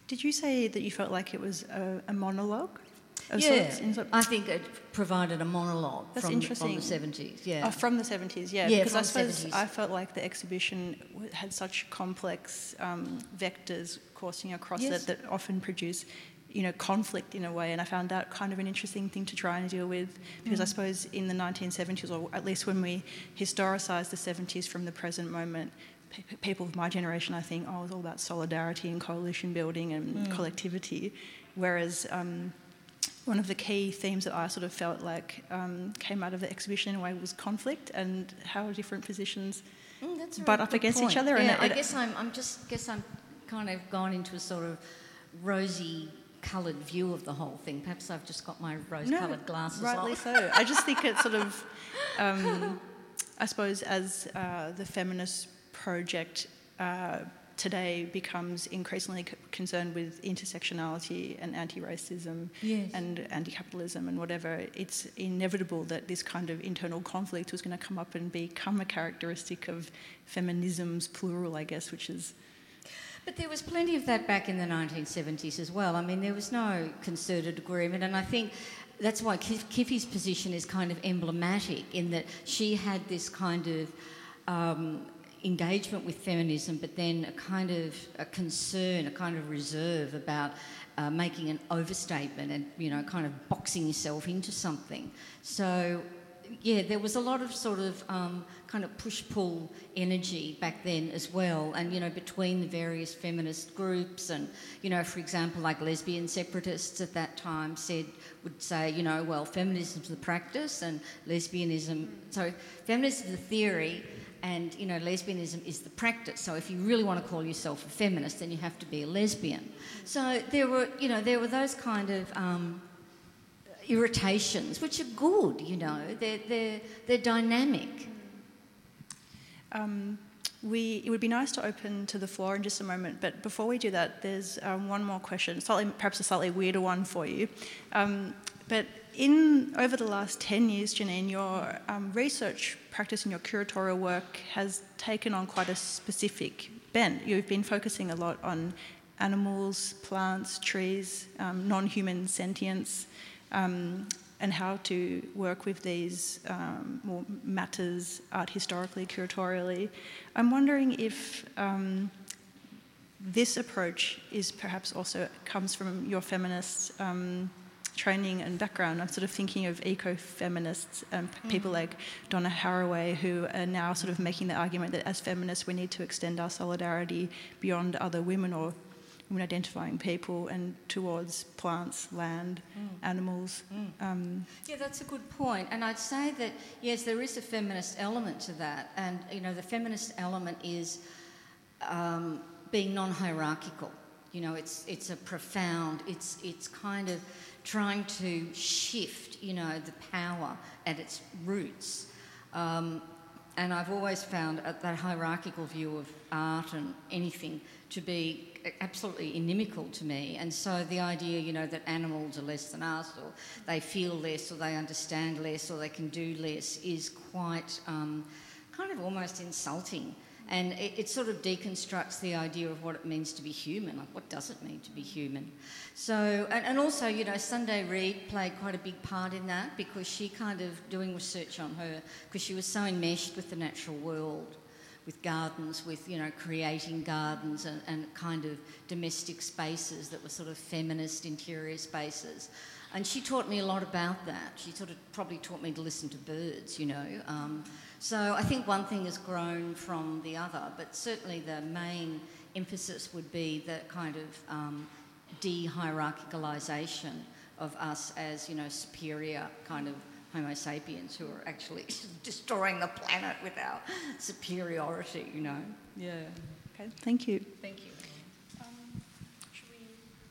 Did you say that you felt like it was a, a monologue? yeah, I think it provided a monologue That's from, interesting. from the 70s. Yeah, oh, from the 70s. Yeah, yeah because I suppose 70s. I felt like the exhibition had such complex um, vectors coursing across yes. it that often produce you know, conflict in a way. And I found that kind of an interesting thing to try and deal with because I suppose in the 1970s, or at least when we historicise the 70s from the present moment, pe- people of my generation, I think, oh, it was all about solidarity and coalition building and collectivity. Whereas um, one of the key themes that I sort of felt like um, came out of the exhibition in a way was conflict and how different positions Mm, butt up against each point. other and Yeah, I guess I'm, I'm just guess I'm kind of gone into a sort of rosy coloured view of the whole thing. Perhaps I've just got my rose-coloured glasses rightly on. so. I just think it's sort of, um, I suppose, as uh, the feminist project uh, today becomes increasingly c- concerned with intersectionality and anti-racism Yes. and anti-capitalism and whatever, it's inevitable that this kind of internal conflict was going to come up and become a characteristic of feminism's plural, I guess, which is But there was plenty of that back in the 1970s as well. I mean, there was no concerted agreement, and I think that's why Kif- Kiffy's position is kind of emblematic in that she had this kind of um, engagement with feminism, but then a kind of a concern, a kind of reserve about uh, making an overstatement and you know, kind of boxing yourself into something. So yeah, there was a lot of sort of um, kind of push pull energy back then as well, and you know, between the various feminist groups, and you know, for example, like lesbian separatists at that time said, would say, you know, well, feminism's the practice and lesbianism, so feminism is the theory. And you know, lesbianism is the practice. So if you really want to call yourself a feminist, then you have to be a lesbian. So there were, you know, there were those kind of um, irritations, which are good, you know, they're, they're, they're dynamic. Um, we, it would be nice to open to the floor in just a moment, but before we do that, there's um, one more question, slightly, perhaps a slightly weirder one for you. Um, but in over the last 10 years, Janine, your um, research practice and your curatorial work has taken on quite a specific bent. You've been focusing a lot on animals, plants, trees, um, non human sentience, um, and how to work with these um, more matters art historically, curatorially. I'm wondering if um, this approach is perhaps also comes from your feminist um, training and background. I'm sort of thinking of eco-feminists and p- people like Donna Haraway who are now sort of making the argument that as feminists we need to extend our solidarity beyond other women or women identifying people and towards plants, land, animals. Um, Yeah, that's a good point. And I'd say that, yes, there is a feminist element to that. And, you know, the feminist element is um, being non hierarchical. You know, it's, it's a profound, it's, it's kind of trying to shift, you know, the power at its roots. Um, and I've always found that hierarchical view of art and anything to be absolutely inimical to me. And so the idea, you know, that animals are less than us, or they feel less, or they understand less, or they can do less, is quite um, kind of almost insulting. And it, it sort of deconstructs the idea of what it means to be human. Like, what does it mean to be human? So, and, and also, you know, Sunday Reed played quite a big part in that because she kind of doing research on her because she was so enmeshed with the natural world with gardens, with you know creating gardens and, and kind of domestic spaces that were sort of feminist interior spaces. And she taught me a lot about that. She sort of probably taught me to listen to birds, you know. Um, so I think one thing has grown from the other, but certainly the main emphasis would be the kind of um, de-hierarchicalisation of us as you know superior kind of Homo sapiens who are actually destroying the planet with our superiority, you know. Yeah. okay, thank you. Thank you. Should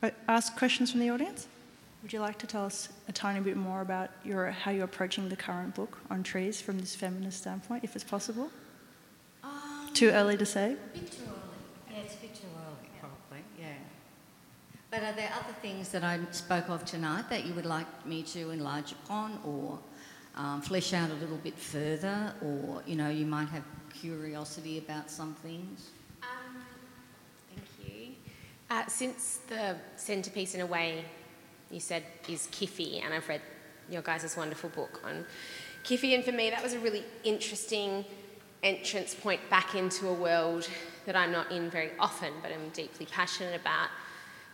we Ask questions from the audience. Would you like to tell us a tiny bit more about your, how you're approaching the current book on trees from this feminist standpoint, if it's possible? Um, Too early to say? a bit too early. Yeah, it's a bit too early, probably. Yeah. But are there other things that I spoke of tonight that you would like me to enlarge upon, or um, flesh out a little bit further, or you know, you might have curiosity about some things? Um, thank you. Uh, since the centrepiece, in a way, you said is Kiffy, and I've read your guys' wonderful book on Kiffy, and for me, that was a really interesting entrance point back into a world that I'm not in very often, but I'm deeply passionate about.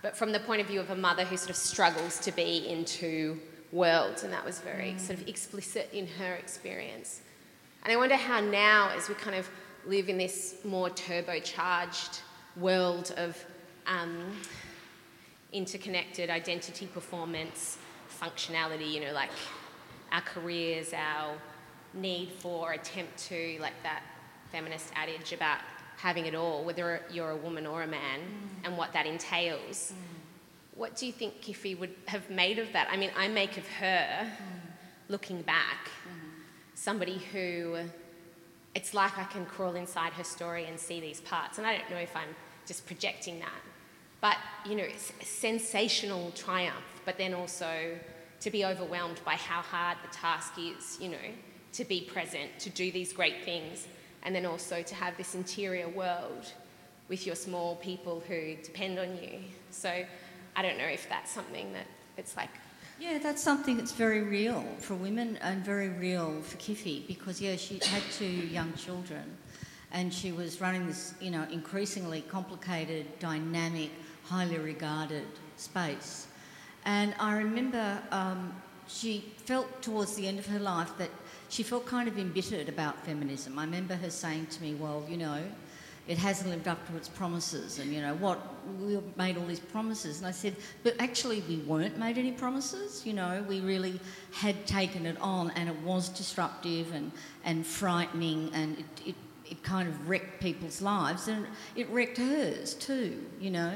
but from the point of view of a mother who sort of struggles to be in two worlds, and that was very Mm. sort of explicit in her experience. And I wonder how now, as we kind of live in this more turbocharged world of um, interconnected identity performance, functionality, you know, like our careers, our need for attempt to, like that feminist adage about having it all, whether you're a woman or a man, and what that entails. What do you think Kiffy would have made of that? I mean, I make of her, looking back, somebody who it's like I can crawl inside her story and see these parts. And I don't know if I'm just projecting that. But, you know, it's a sensational triumph, but then also to be overwhelmed by how hard the task is, you know, to be present, to do these great things, and then also to have this interior world with your small people who depend on you. So I don't know if that's something that it's like Yeah, that's something that's very real for women and very real for Kiffy because, yeah, she had two young children and she was running this, you know, increasingly complicated, dynamic, highly regarded space. And I remember um, she felt towards the end of her life that she felt kind of embittered about feminism. I remember her saying to me, well, you know, it hasn't lived up to its promises and you know what we made all these promises. And i said but actually we weren't made any promises you know. We really had taken it on and it was disruptive and and frightening and it, it it kind of wrecked people's lives and it wrecked hers too you know.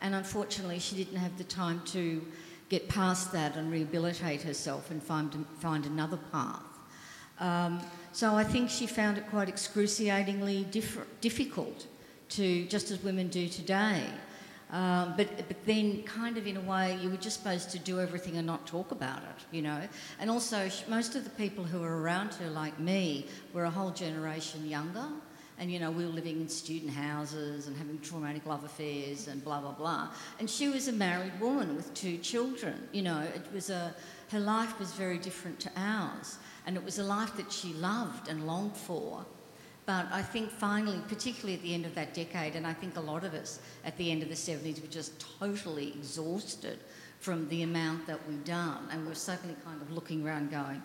And unfortunately she didn't have the time to get past that and rehabilitate herself and find find another path. Um, so I think she found it quite excruciatingly diff- difficult to, just as women do today. Um, but, but then, kind of in a way, you were just supposed to do everything and not talk about it, you know. And also, sh- most of the people who were around her, like me, were a whole generation younger. And, you know, we were living in student houses and having traumatic love affairs and blah, blah, blah. And she was a married woman with two children, you know. It was a, her life was very different to ours. And it was a life that she loved and longed for. But I think finally, particularly at the end of that decade, and I think a lot of us at the end of the 70s were just totally exhausted from the amount that we'd done. And we were suddenly kind of looking around going,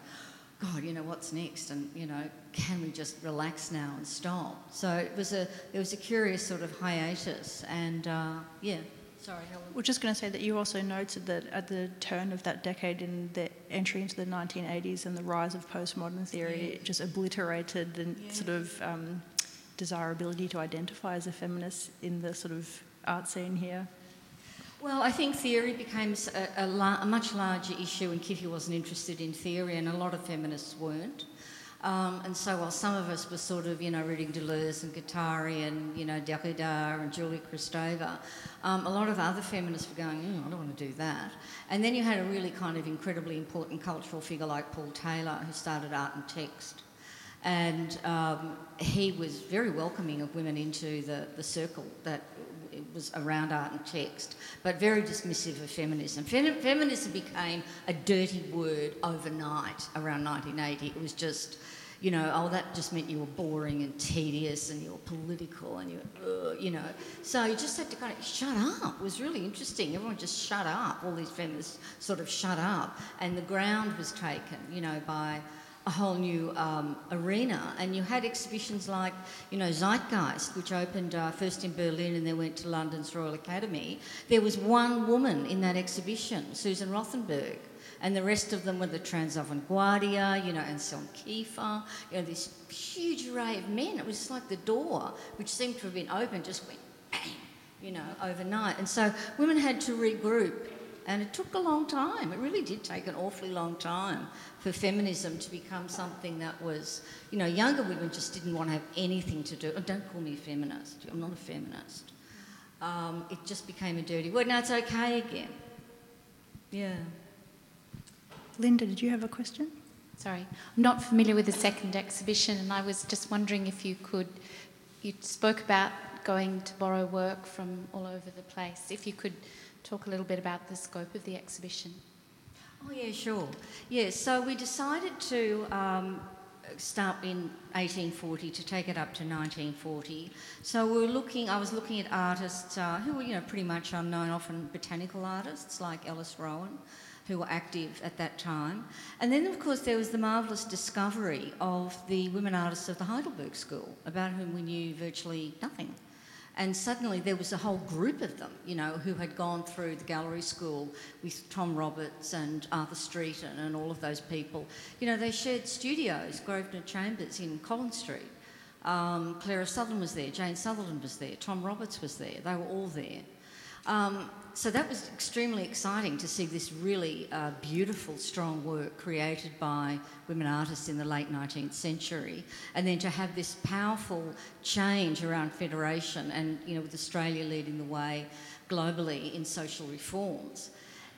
God, you know, what's next? And, you know, can we just relax now and stop? So it was a, it was a curious sort of hiatus. And, uh, yeah, sorry, Helen. We're just going to say that you also noted that at the turn of that decade, in the entry into the 1980s and the rise of postmodern theory, it just obliterated the sort of um, desirability to identify as a feminist in the sort of art scene here. Well, I think theory became a, a, la- a much larger issue, and Kiffy wasn't interested in theory, and a lot of feminists weren't. Um, and so, while some of us were sort of, you know, reading Deleuze and Guattari and, you know, Derrida and Julia Kristeva, um, a lot of other feminists were going, "Mm, I don't want to do that. And then you had a really kind of incredibly important cultural figure like Paul Taylor, who started art and text. And um, he was very welcoming of women into the, the circle that it was around art and text, but very dismissive of feminism. Fem- feminism became a dirty word overnight around 1980. It was just, you know, oh, that just meant you were boring and tedious and you were political and you, you know. So you just had to kind of shut up. It was really interesting. Everyone just shut up. All these feminists sort of shut up, and the ground was taken, you know, by a whole new um, arena. And you had exhibitions like, you know, Zeitgeist, which opened uh, first in Berlin and then went to London's Royal Academy. There was one woman in that exhibition, Susan Rothenberg. And the rest of them were the Transavanguardia, you know, Anselm Kiefer, you know, this huge array of men. It was like the door, which seemed to have been open, just went bang, you know, overnight. And so women had to regroup and it took a long time. It really did take an awfully long time for feminism to become something that was, you know, younger women just didn't want to have anything to do. Oh, don't call me a feminist. I'm not a feminist. Um, it just became a dirty word. Now it's okay again. Yeah. Linda, did you have a question? Sorry, I'm not familiar with the second exhibition, and I was just wondering if you could. You spoke about going to borrow work from all over the place. If you could talk a little bit about the scope of the exhibition. Oh, yeah, sure. Yeah, so we decided to um, start in 1840 to take it up to 1940. So we were looking, I was looking at artists uh, who were, you know, pretty much unknown, often botanical artists like Ellis Rowan, who were active at that time. And then, of course, there was the marvellous discovery of the women artists of the Heidelberg School, about whom we knew virtually nothing. And suddenly there was a whole group of them, you know, who had gone through the gallery school with Tom Roberts and Arthur Streeton and all of those people. You know, they shared studios, Grosvenor Chambers in Collins Street. Um, Clara Southern was there, Jane Sutherland was there, Tom Roberts was there, they were all there. Um, so that was extremely exciting to see this really uh, beautiful, strong work created by women artists in the late 19th century, and then to have this powerful change around federation, and you know, with Australia leading the way globally in social reforms.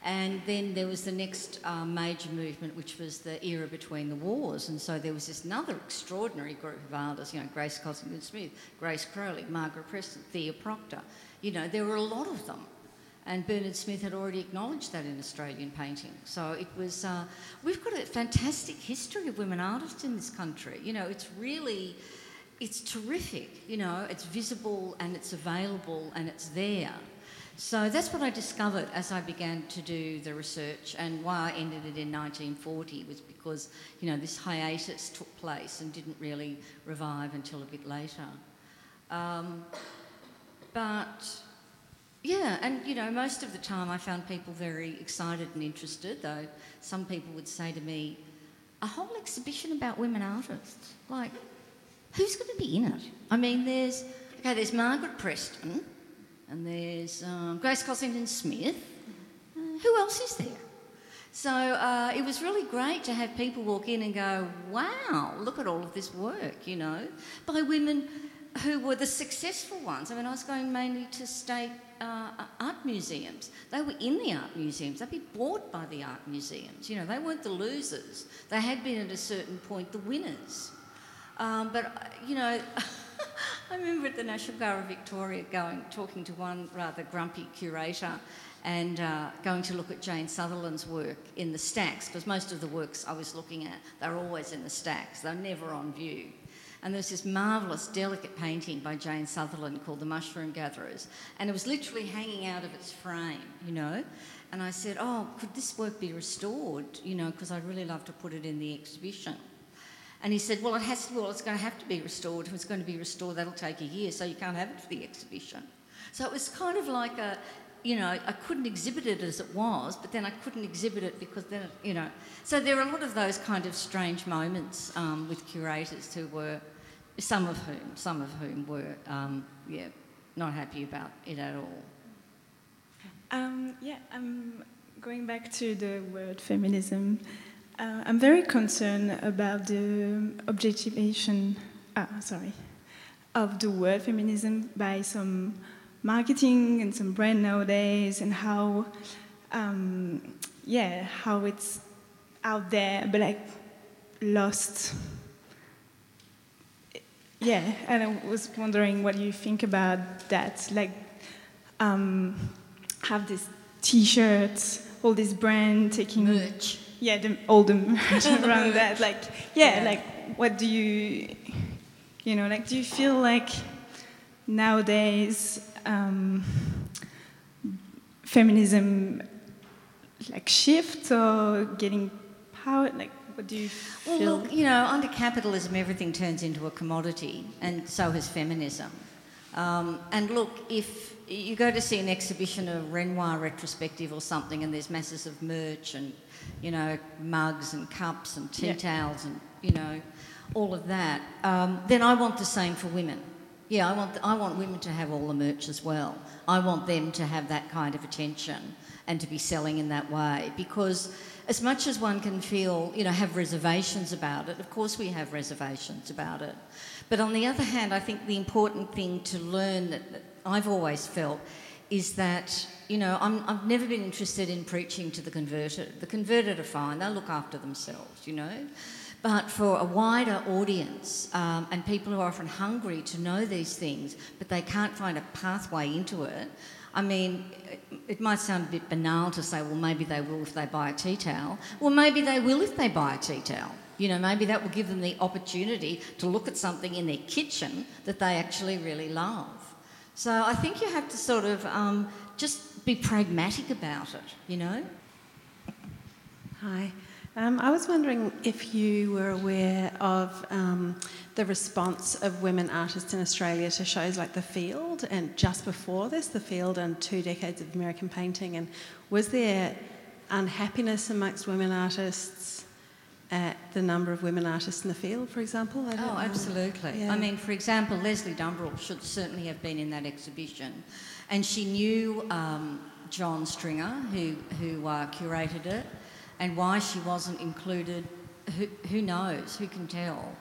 And then there was the next uh, major movement, which was the era between the wars. And so there was this another extraordinary group of artists, you know, Grace Cossington Smith, Grace Crowley, Margaret Preston, Thea Proctor. You know, there were a lot of them. And Bernard Smith had already acknowledged that in Australian painting. So it was, uh, we've got a fantastic history of women artists in this country. You know, it's really, it's terrific. You know, it's visible and it's available and it's there. So that's what I discovered as I began to do the research, and why I ended it in 1940 was because you know this hiatus took place and didn't really revive until a bit later. Um, but yeah, and you know, most of the time I found people very excited and interested, though some people would say to me, a whole exhibition about women artists? Like, who's going to be in it? I mean, there's, okay, there's Margaret Preston, and there's um, Grace Cossington Smith. Uh, who else is there? So uh, it was really great to have people walk in and go, wow, look at all of this work, you know, by women who were the successful ones. I mean, I was going mainly to state uh, art museums. They were in the art museums. They'd be bought by the art museums. You know, they weren't the losers. They had been at a certain point the winners. Um, but, uh, you know, I remember at the National Gallery of Victoria going, talking to one rather grumpy curator and uh, going to look at Jane Sutherland's work in the stacks, because most of the works I was looking at, they're always in the stacks, they're never on view. And there's this marvellous, delicate painting by Jane Sutherland called The Mushroom Gatherers, and it was literally hanging out of its frame, you know. And I said, Oh, could this work be restored? You know, because I'd really love to put it in the exhibition. And he said, Well, it has to, well, it's going to have to be restored. If it's going to be restored, that'll take a year, so you can't have it for the exhibition. So it was kind of like a, you know, I couldn't exhibit it as it was, but then I couldn't exhibit it because then, you know. So there are a lot of those kind of strange moments um, with curators who were, some of whom, some of whom were, um, yeah, not happy about it at all. Um, yeah, I'm going back to the word feminism. Uh, I'm very concerned about the objectivation, ah, sorry, of the word feminism by some marketing and some brand nowadays, and how, um, yeah, how it's out there, but like lost. Yeah, and I was wondering what you think about that. Like, um, have these T-shirts, all this brand taking merch yeah, the, all the merch around that. Like, yeah, yeah, like, what do you, you know, like, do you feel like nowadays um, feminism like shift or getting power? Like, what do you feel? Well, look, you know, under capitalism, everything turns into a commodity, and so has feminism. Um, and look, if you go to see an exhibition, a Renoir retrospective or something, and there's masses of merch and you know, mugs and cups and tea yeah. towels and, you know, all of that, um, then I want the same for women. Yeah, I want, I want women to have all the merch as well. I want them to have that kind of attention and to be selling in that way because as much as one can feel, you know, have reservations about it, of course we have reservations about it. But on the other hand, I think the important thing to learn that, I've always felt is that, you know, i have never been interested in preaching to the converted. The converted are fine, they'll look after themselves, you know. But for a wider audience um, and people who are often hungry to know these things, but they can't find a pathway into it, I mean, it might sound a bit banal to say, well, maybe they will if they buy a tea towel. Well, maybe they will if they buy a tea towel You know, maybe that will give them the opportunity to look at something in their kitchen that they actually really love. So I think you have to sort of um, just be pragmatic about it, you know? Hi. Um, I was wondering if you were aware of um, the response of women artists in Australia to shows like The Field, and just before this, The Field and two decades of American painting. And was there unhappiness amongst women artists at the number of women artists in the field, for example? oh, know. absolutely. Yeah. I mean, for example, Lesley Dumbrell should certainly have been in that exhibition, and she knew um, John Stringer, who who uh, curated it and why she wasn't included, who, who knows? Who can tell?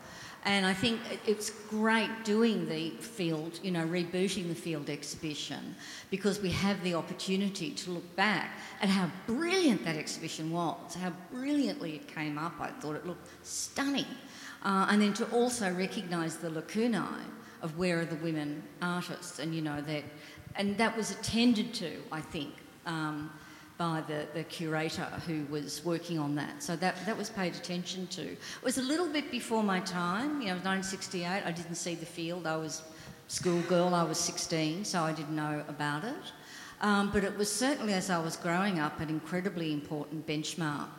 And I think it's great doing the field, you know, rebooting the field exhibition because we have the opportunity to look back at how brilliant that exhibition was, how brilliantly it came up. I thought it looked stunning. Uh, and then to also recognise the lacunae of where are the women artists, and you know that, and that was attended to, I think. Um, by the, the curator who was working on that. So that, that was paid attention to. It was a little bit before my time. You know, 1968. I didn't see the field. I was schoolgirl. I was 16, so I didn't know about it. Um, but it was certainly, as I was growing up, an incredibly important benchmark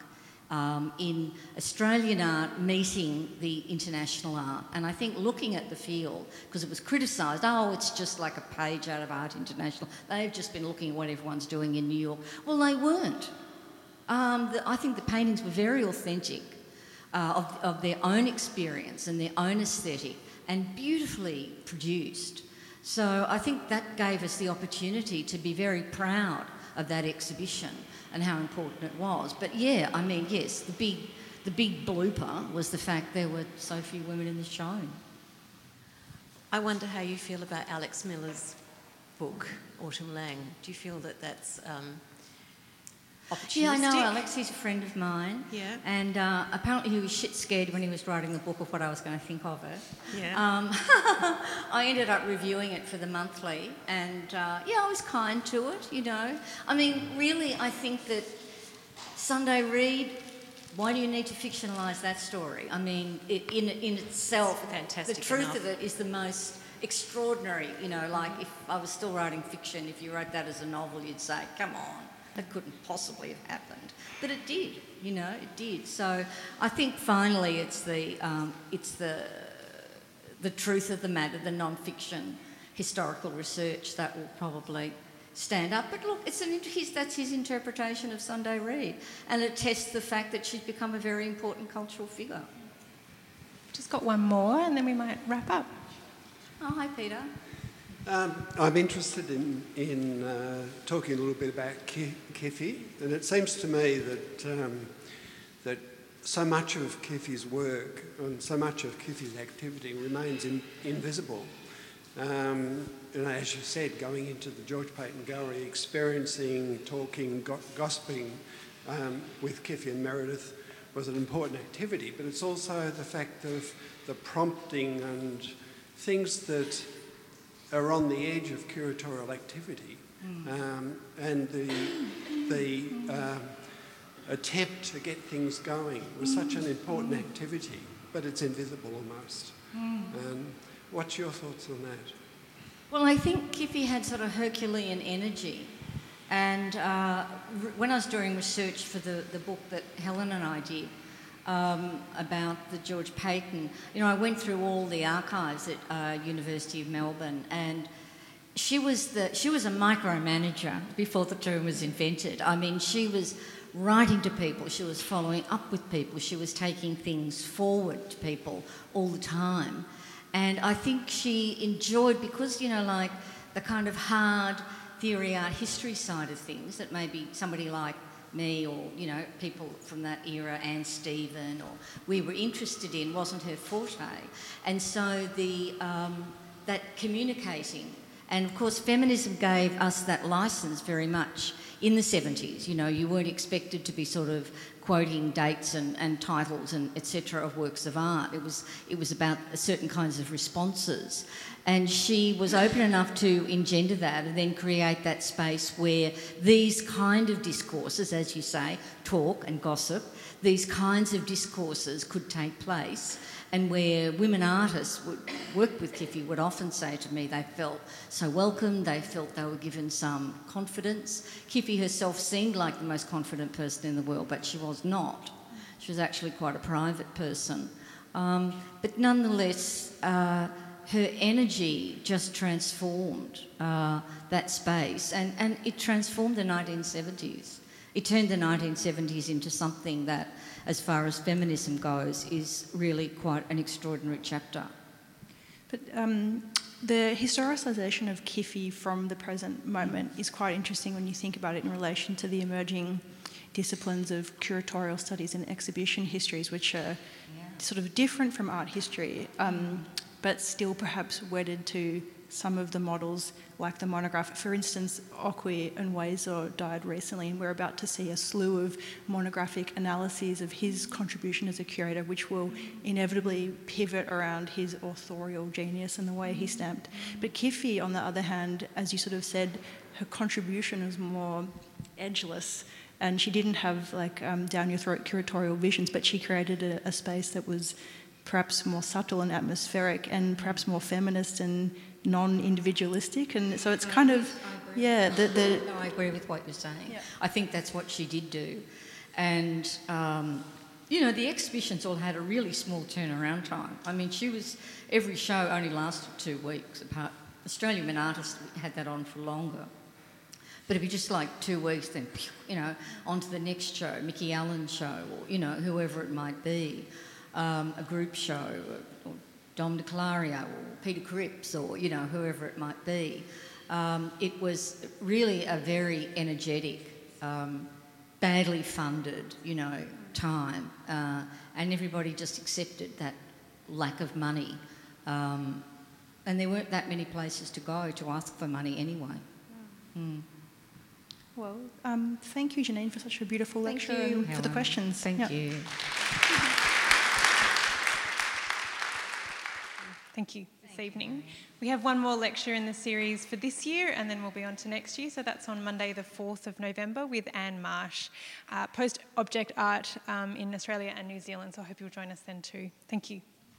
um, in Australian art meeting the international art. And I think looking at the field, because it was criticised, oh, it's just like a page out of Art International. They've just been looking at what everyone's doing in New York. Well, they weren't. Um, the, I think the paintings were very authentic uh, of, of their own experience and their own aesthetic and beautifully produced. So I think that gave us the opportunity to be very proud of that exhibition and how important it was. But yeah, I mean, yes, the big, the big blooper was the fact there were so few women in the show. I wonder how you feel about Alex Miller's book, Autumn Laing. Do you feel that that's um, yeah, I know Alex. He's a friend of mine. Yeah. And uh, apparently he was shit scared when he was writing the book of what I was going to think of it. Yeah. Um, I ended up reviewing it for the monthly, and uh, yeah, I was kind to it. You know, I mean, really, I think that Sunday Reed. Why do you need to fictionalise that story? I mean, it, in in itself, fantastic. The truth enough. of it is the most extraordinary. You know, like if I was still writing fiction, if you wrote that as a novel, you'd say, "Come on." That couldn't possibly have happened, but it did. You know, it did. So I think finally it's the um, it's the the truth of the matter, the non-fiction historical research that will probably stand up. But look, it's an, his, that's his interpretation of Sunday Reed, and it tests the fact that she's become a very important cultural figure. Just got one more, and then we might wrap up. Oh, hi, Peter. Um, I'm interested in, in uh, talking a little bit about Kiffy, and it seems to me that, um, that so much of Kiffy's work and so much of Kiffy's activity remains in, invisible. Um, and as you said, going into the George Paton Gallery, experiencing, talking, go- gossiping um, with Kiffy and Meredith was an important activity, but it's also the fact of the prompting and things that are on the edge of curatorial activity. Mm. Um, and the, the um, attempt to get things going was such an important activity, but it's invisible almost. Mm. Um, what's your thoughts on that? Well, I think Kiffy had sort of Herculean energy. And uh, when I was doing research for the, the book that Helen and I did, um, about the George Paton. You know, I went through all the archives at uh, University of Melbourne, and she was the she was a micromanager before the term was invented. I mean, she was writing to people, she was following up with people, she was taking things forward to people all the time, and I think she enjoyed because you know, like the kind of hard theory art history side of things that maybe somebody like me or you know people from that era Anne Stephen or we were interested in wasn't her forte and so the um, that communicating and of course feminism gave us that license very much in the 70s you know you weren't expected to be sort of quoting dates and, and titles and etc. of works of art. It was it was about certain kinds of responses, and she was open enough to engender that and then create that space where these kind of discourses, as you say, talk and gossip, these kinds of discourses could take place and where women artists would work with Kiffy would often say to me they felt so welcome, they felt they were given some confidence. Kiffy herself seemed like the most confident person in the world, but she was not. She was actually quite a private person. Um, but nonetheless, uh, her energy just transformed uh, that space and, and it transformed the 1970s. It turned the 1970s into something that as far as feminism goes, is really quite an extraordinary chapter. But um, the historicisation of Kiffy from the present moment is quite interesting when you think about it in relation to the emerging disciplines of curatorial studies and exhibition histories, which are yeah. sort of different from art history, um, but still perhaps wedded to some of the models, like the monograph. For instance, Okwui Enwezor died recently, and we're about to see a slew of monographic analyses of his contribution as a curator, which will inevitably pivot around his authorial genius and the way he stamped. But Kiffy, on the other hand, as you sort of said, her contribution was more edgeless and she didn't have like um, down your throat curatorial visions, but she created a, a, space that was perhaps more subtle and atmospheric and perhaps more feminist and non-individualistic, and so it's kind of yeah. The, the no, I agree with what you're saying. Yeah. I think that's what she did do, and. Um, you know, the exhibitions all had a really small turnaround time. I mean, she was, every show only lasted two weeks. Apart, Australian Artists had that on for longer. But it'd be just like two weeks, then, you know, on to the next show, Mickie Allan show, or, you know, whoever it might be, um, a group show, or Dom DeClario or Peter Cripps or, you know, whoever it might be. Um, it was really a very energetic, um, badly funded, you know, time. Uh, and everybody just accepted that lack of money. Um, and there weren't that many places to go to ask for money anyway. Mm. Well, um, thank you, Janine, for such a beautiful thank lecture you. and for the questions. Thank yep. you. Thank you this evening. We have one more lecture in the series for this year, and then we'll be on to next year. So that's on Monday, the 4th of November, with Anne Marsh, uh, post object art um, in Australia and New Zealand. So I hope you'll join us then too. Thank you.